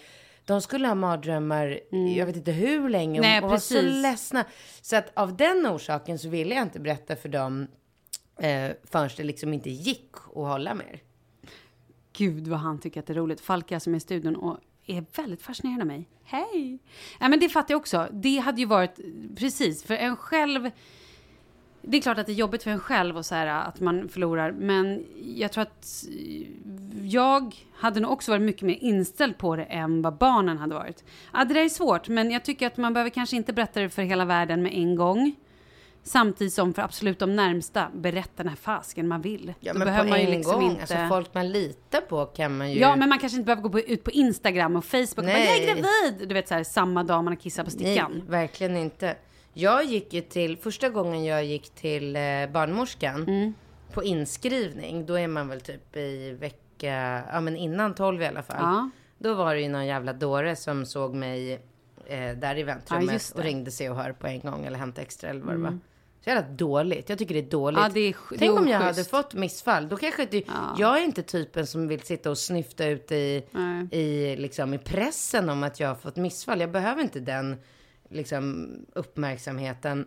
Speaker 1: de skulle ha mardrömmar, jag vet inte hur länge,
Speaker 2: Nej,
Speaker 1: och vara så
Speaker 2: precis.
Speaker 1: ledsna. Så att av den orsaken så ville jag inte berätta för dem eh, förrän det liksom inte gick att hålla mer
Speaker 2: gud vad han tycker att det är roligt. Falka som är i studion och är väldigt fascinerad av mig. Hej! Ja, men det fattar jag också. Det hade ju varit, precis, för en själv... Det är klart att det är jobbigt för en själv och så här, att man förlorar, men jag tror att jag hade nog också varit mycket mer inställd på det än vad barnen hade varit. Ja, det där är svårt, men jag tycker att man behöver kanske inte berätta det för hela världen med en gång. Samtidigt som för absolut de närmsta, berätta när fasken man vill.
Speaker 1: Ja,
Speaker 2: Då
Speaker 1: men
Speaker 2: behöver
Speaker 1: på
Speaker 2: man ju
Speaker 1: en
Speaker 2: liksom
Speaker 1: gång,
Speaker 2: inte...
Speaker 1: alltså folk man litar på kan man ju...
Speaker 2: Ja, men man kanske inte behöver gå på, ut på Instagram och Facebook och bara, jag är gravid! Du vet så här, samma dag man har kissat på stickan.
Speaker 1: Nej, verkligen inte. Jag gick ju till, första gången jag gick till eh, barnmorskan
Speaker 2: Mm.
Speaker 1: på inskrivning, då är man väl typ i vecka, ja men innan 12 i alla fall.
Speaker 2: Ja.
Speaker 1: Då var det ju någon jävla dåre som såg mig eh, där i
Speaker 2: Ja,
Speaker 1: väntrummet.
Speaker 2: Mm.
Speaker 1: och ringde sig och hör på en gång eller hämta extra eller vad det var. Så jävla dåligt. Jag tycker det är dåligt.
Speaker 2: Ja, det är det
Speaker 1: Tänk
Speaker 2: är
Speaker 1: om jag hade fått missfall. Då kanske inte, Jag är inte typen som vill sitta och snyfta ut i,
Speaker 2: Nej.
Speaker 1: i, liksom, i pressen om att jag har fått missfall. Jag behöver inte den liksom, uppmärksamheten.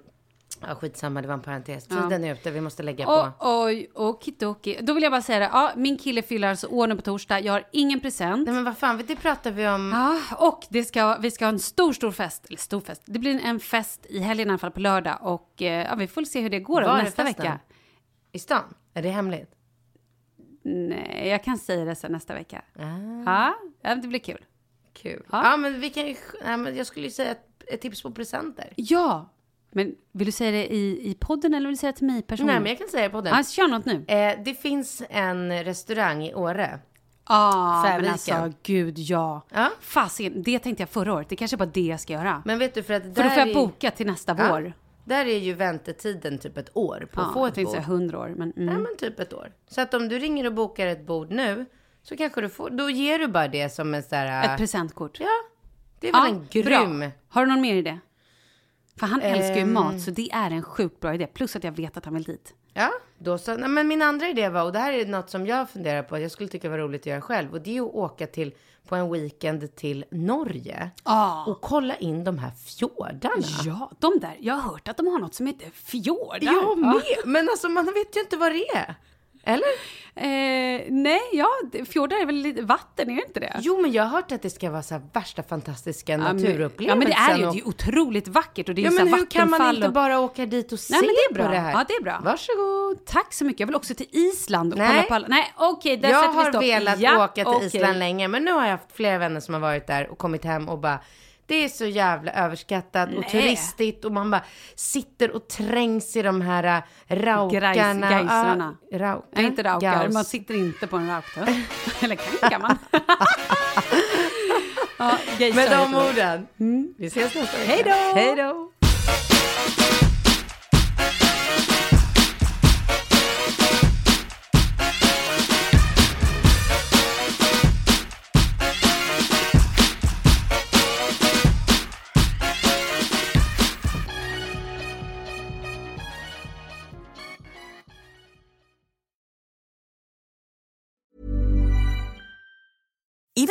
Speaker 1: Ja, skitsamma, det var en parentes. Tiden är ute, vi måste lägga på.
Speaker 2: Och, oj, okidoki. Då vill jag bara säga det. Ja, min kille fyller alltså år nu på torsdag. Jag har ingen present.
Speaker 1: Nej men vad fan, det pratar vi om.
Speaker 2: Ja, och det ska, vi ska ha en stor, stor fest. Eller stor fest. Det blir en fest i helgen i alla fall på lördag. Och eh, ja, vi får se hur det går
Speaker 1: Var
Speaker 2: nästa
Speaker 1: festen?
Speaker 2: vecka.
Speaker 1: I stan? Är det hemligt?
Speaker 2: Nej, jag kan säga det sen nästa vecka.
Speaker 1: Ah.
Speaker 2: Ja, ja, det blir kul.
Speaker 1: Kul.
Speaker 2: Ja.
Speaker 1: Ja, men vi kan ju, ja, men jag skulle ju säga ett, ett tips på presenter.
Speaker 2: Ja, men vill du säga det i, i podden eller vill du säga det till mig personligen?
Speaker 1: Nej, men jag kan säga det på den.
Speaker 2: Ja, kör något nu.
Speaker 1: Eh, det finns en restaurang i Åre.
Speaker 2: Ja, men
Speaker 1: Färviken.
Speaker 2: alltså gud ja.
Speaker 1: Ja.
Speaker 2: Fasiken, det tänkte jag förra året. Det kanske är bara det jag ska göra.
Speaker 1: Men vet du, för att
Speaker 2: För
Speaker 1: där
Speaker 2: då får jag
Speaker 1: är-
Speaker 2: boka till nästa
Speaker 1: Ja,
Speaker 2: vår.
Speaker 1: Där är ju väntetiden typ ett år på att få
Speaker 2: jag
Speaker 1: ett
Speaker 2: tänkte
Speaker 1: bord.
Speaker 2: säga hundra år, men mm.
Speaker 1: Ja, men typ ett år. Så att om du ringer och bokar ett bord nu så kanske du får, då ger du bara det som en sån här...
Speaker 2: ett presentkort.
Speaker 1: Ja, det är väl en grym...
Speaker 2: Bra. Har du någon mer idé? För han älskar ju
Speaker 1: Ehm.
Speaker 2: mat, så det är en sjukt bra idé. Plus att jag vet att han vill dit.
Speaker 1: Ja, då så. Nej, men min andra idé var, och det här är något som jag funderar på, jag skulle tycka var roligt att göra själv. Och det är att åka till, på en weekend till Norge.
Speaker 2: Ah.
Speaker 1: Och kolla in de här fjordarna.
Speaker 2: Ja, de där. Jag har hört att de har något som heter fjordar.
Speaker 1: Jag med. Men alltså man vet ju inte vad det är. Eller?
Speaker 2: Eh, nej, ja, fjordar är väl lite vatten, är det inte det?
Speaker 1: Jo, men jag har hört att det ska vara så här värsta fantastiska
Speaker 2: Ja,
Speaker 1: naturupplevelsen.
Speaker 2: Ja, men det är ju,
Speaker 1: och-
Speaker 2: det är otroligt vackert och det är
Speaker 1: Ja,
Speaker 2: så
Speaker 1: men hur kan man inte
Speaker 2: och...
Speaker 1: bara åka dit och se
Speaker 2: Nej, men det är
Speaker 1: på
Speaker 2: bra.
Speaker 1: det här?
Speaker 2: Ja, det är bra.
Speaker 1: Varsågod.
Speaker 2: Tack så mycket. Jag vill också till Island och
Speaker 1: Nej.
Speaker 2: kolla på alla... Nej, okej, där
Speaker 1: jag har velat
Speaker 2: Ja,
Speaker 1: åka till
Speaker 2: okej.
Speaker 1: Island länge, men nu har jag haft flera vänner som har varit där och kommit hem och bara det är så jävla överskattat och
Speaker 2: Nej.
Speaker 1: turistigt och man bara sitter och trängs i de här äh, raukarna.
Speaker 2: Grejs-.
Speaker 1: Ja, raukar.
Speaker 2: Nej, inte raukar.
Speaker 1: Gaus.
Speaker 2: Man sitter inte på en rauktur. Eller kan, kan man? ja,
Speaker 1: Med de orden. Vi ses nästa vecka.
Speaker 2: Hej då!
Speaker 1: Hej då!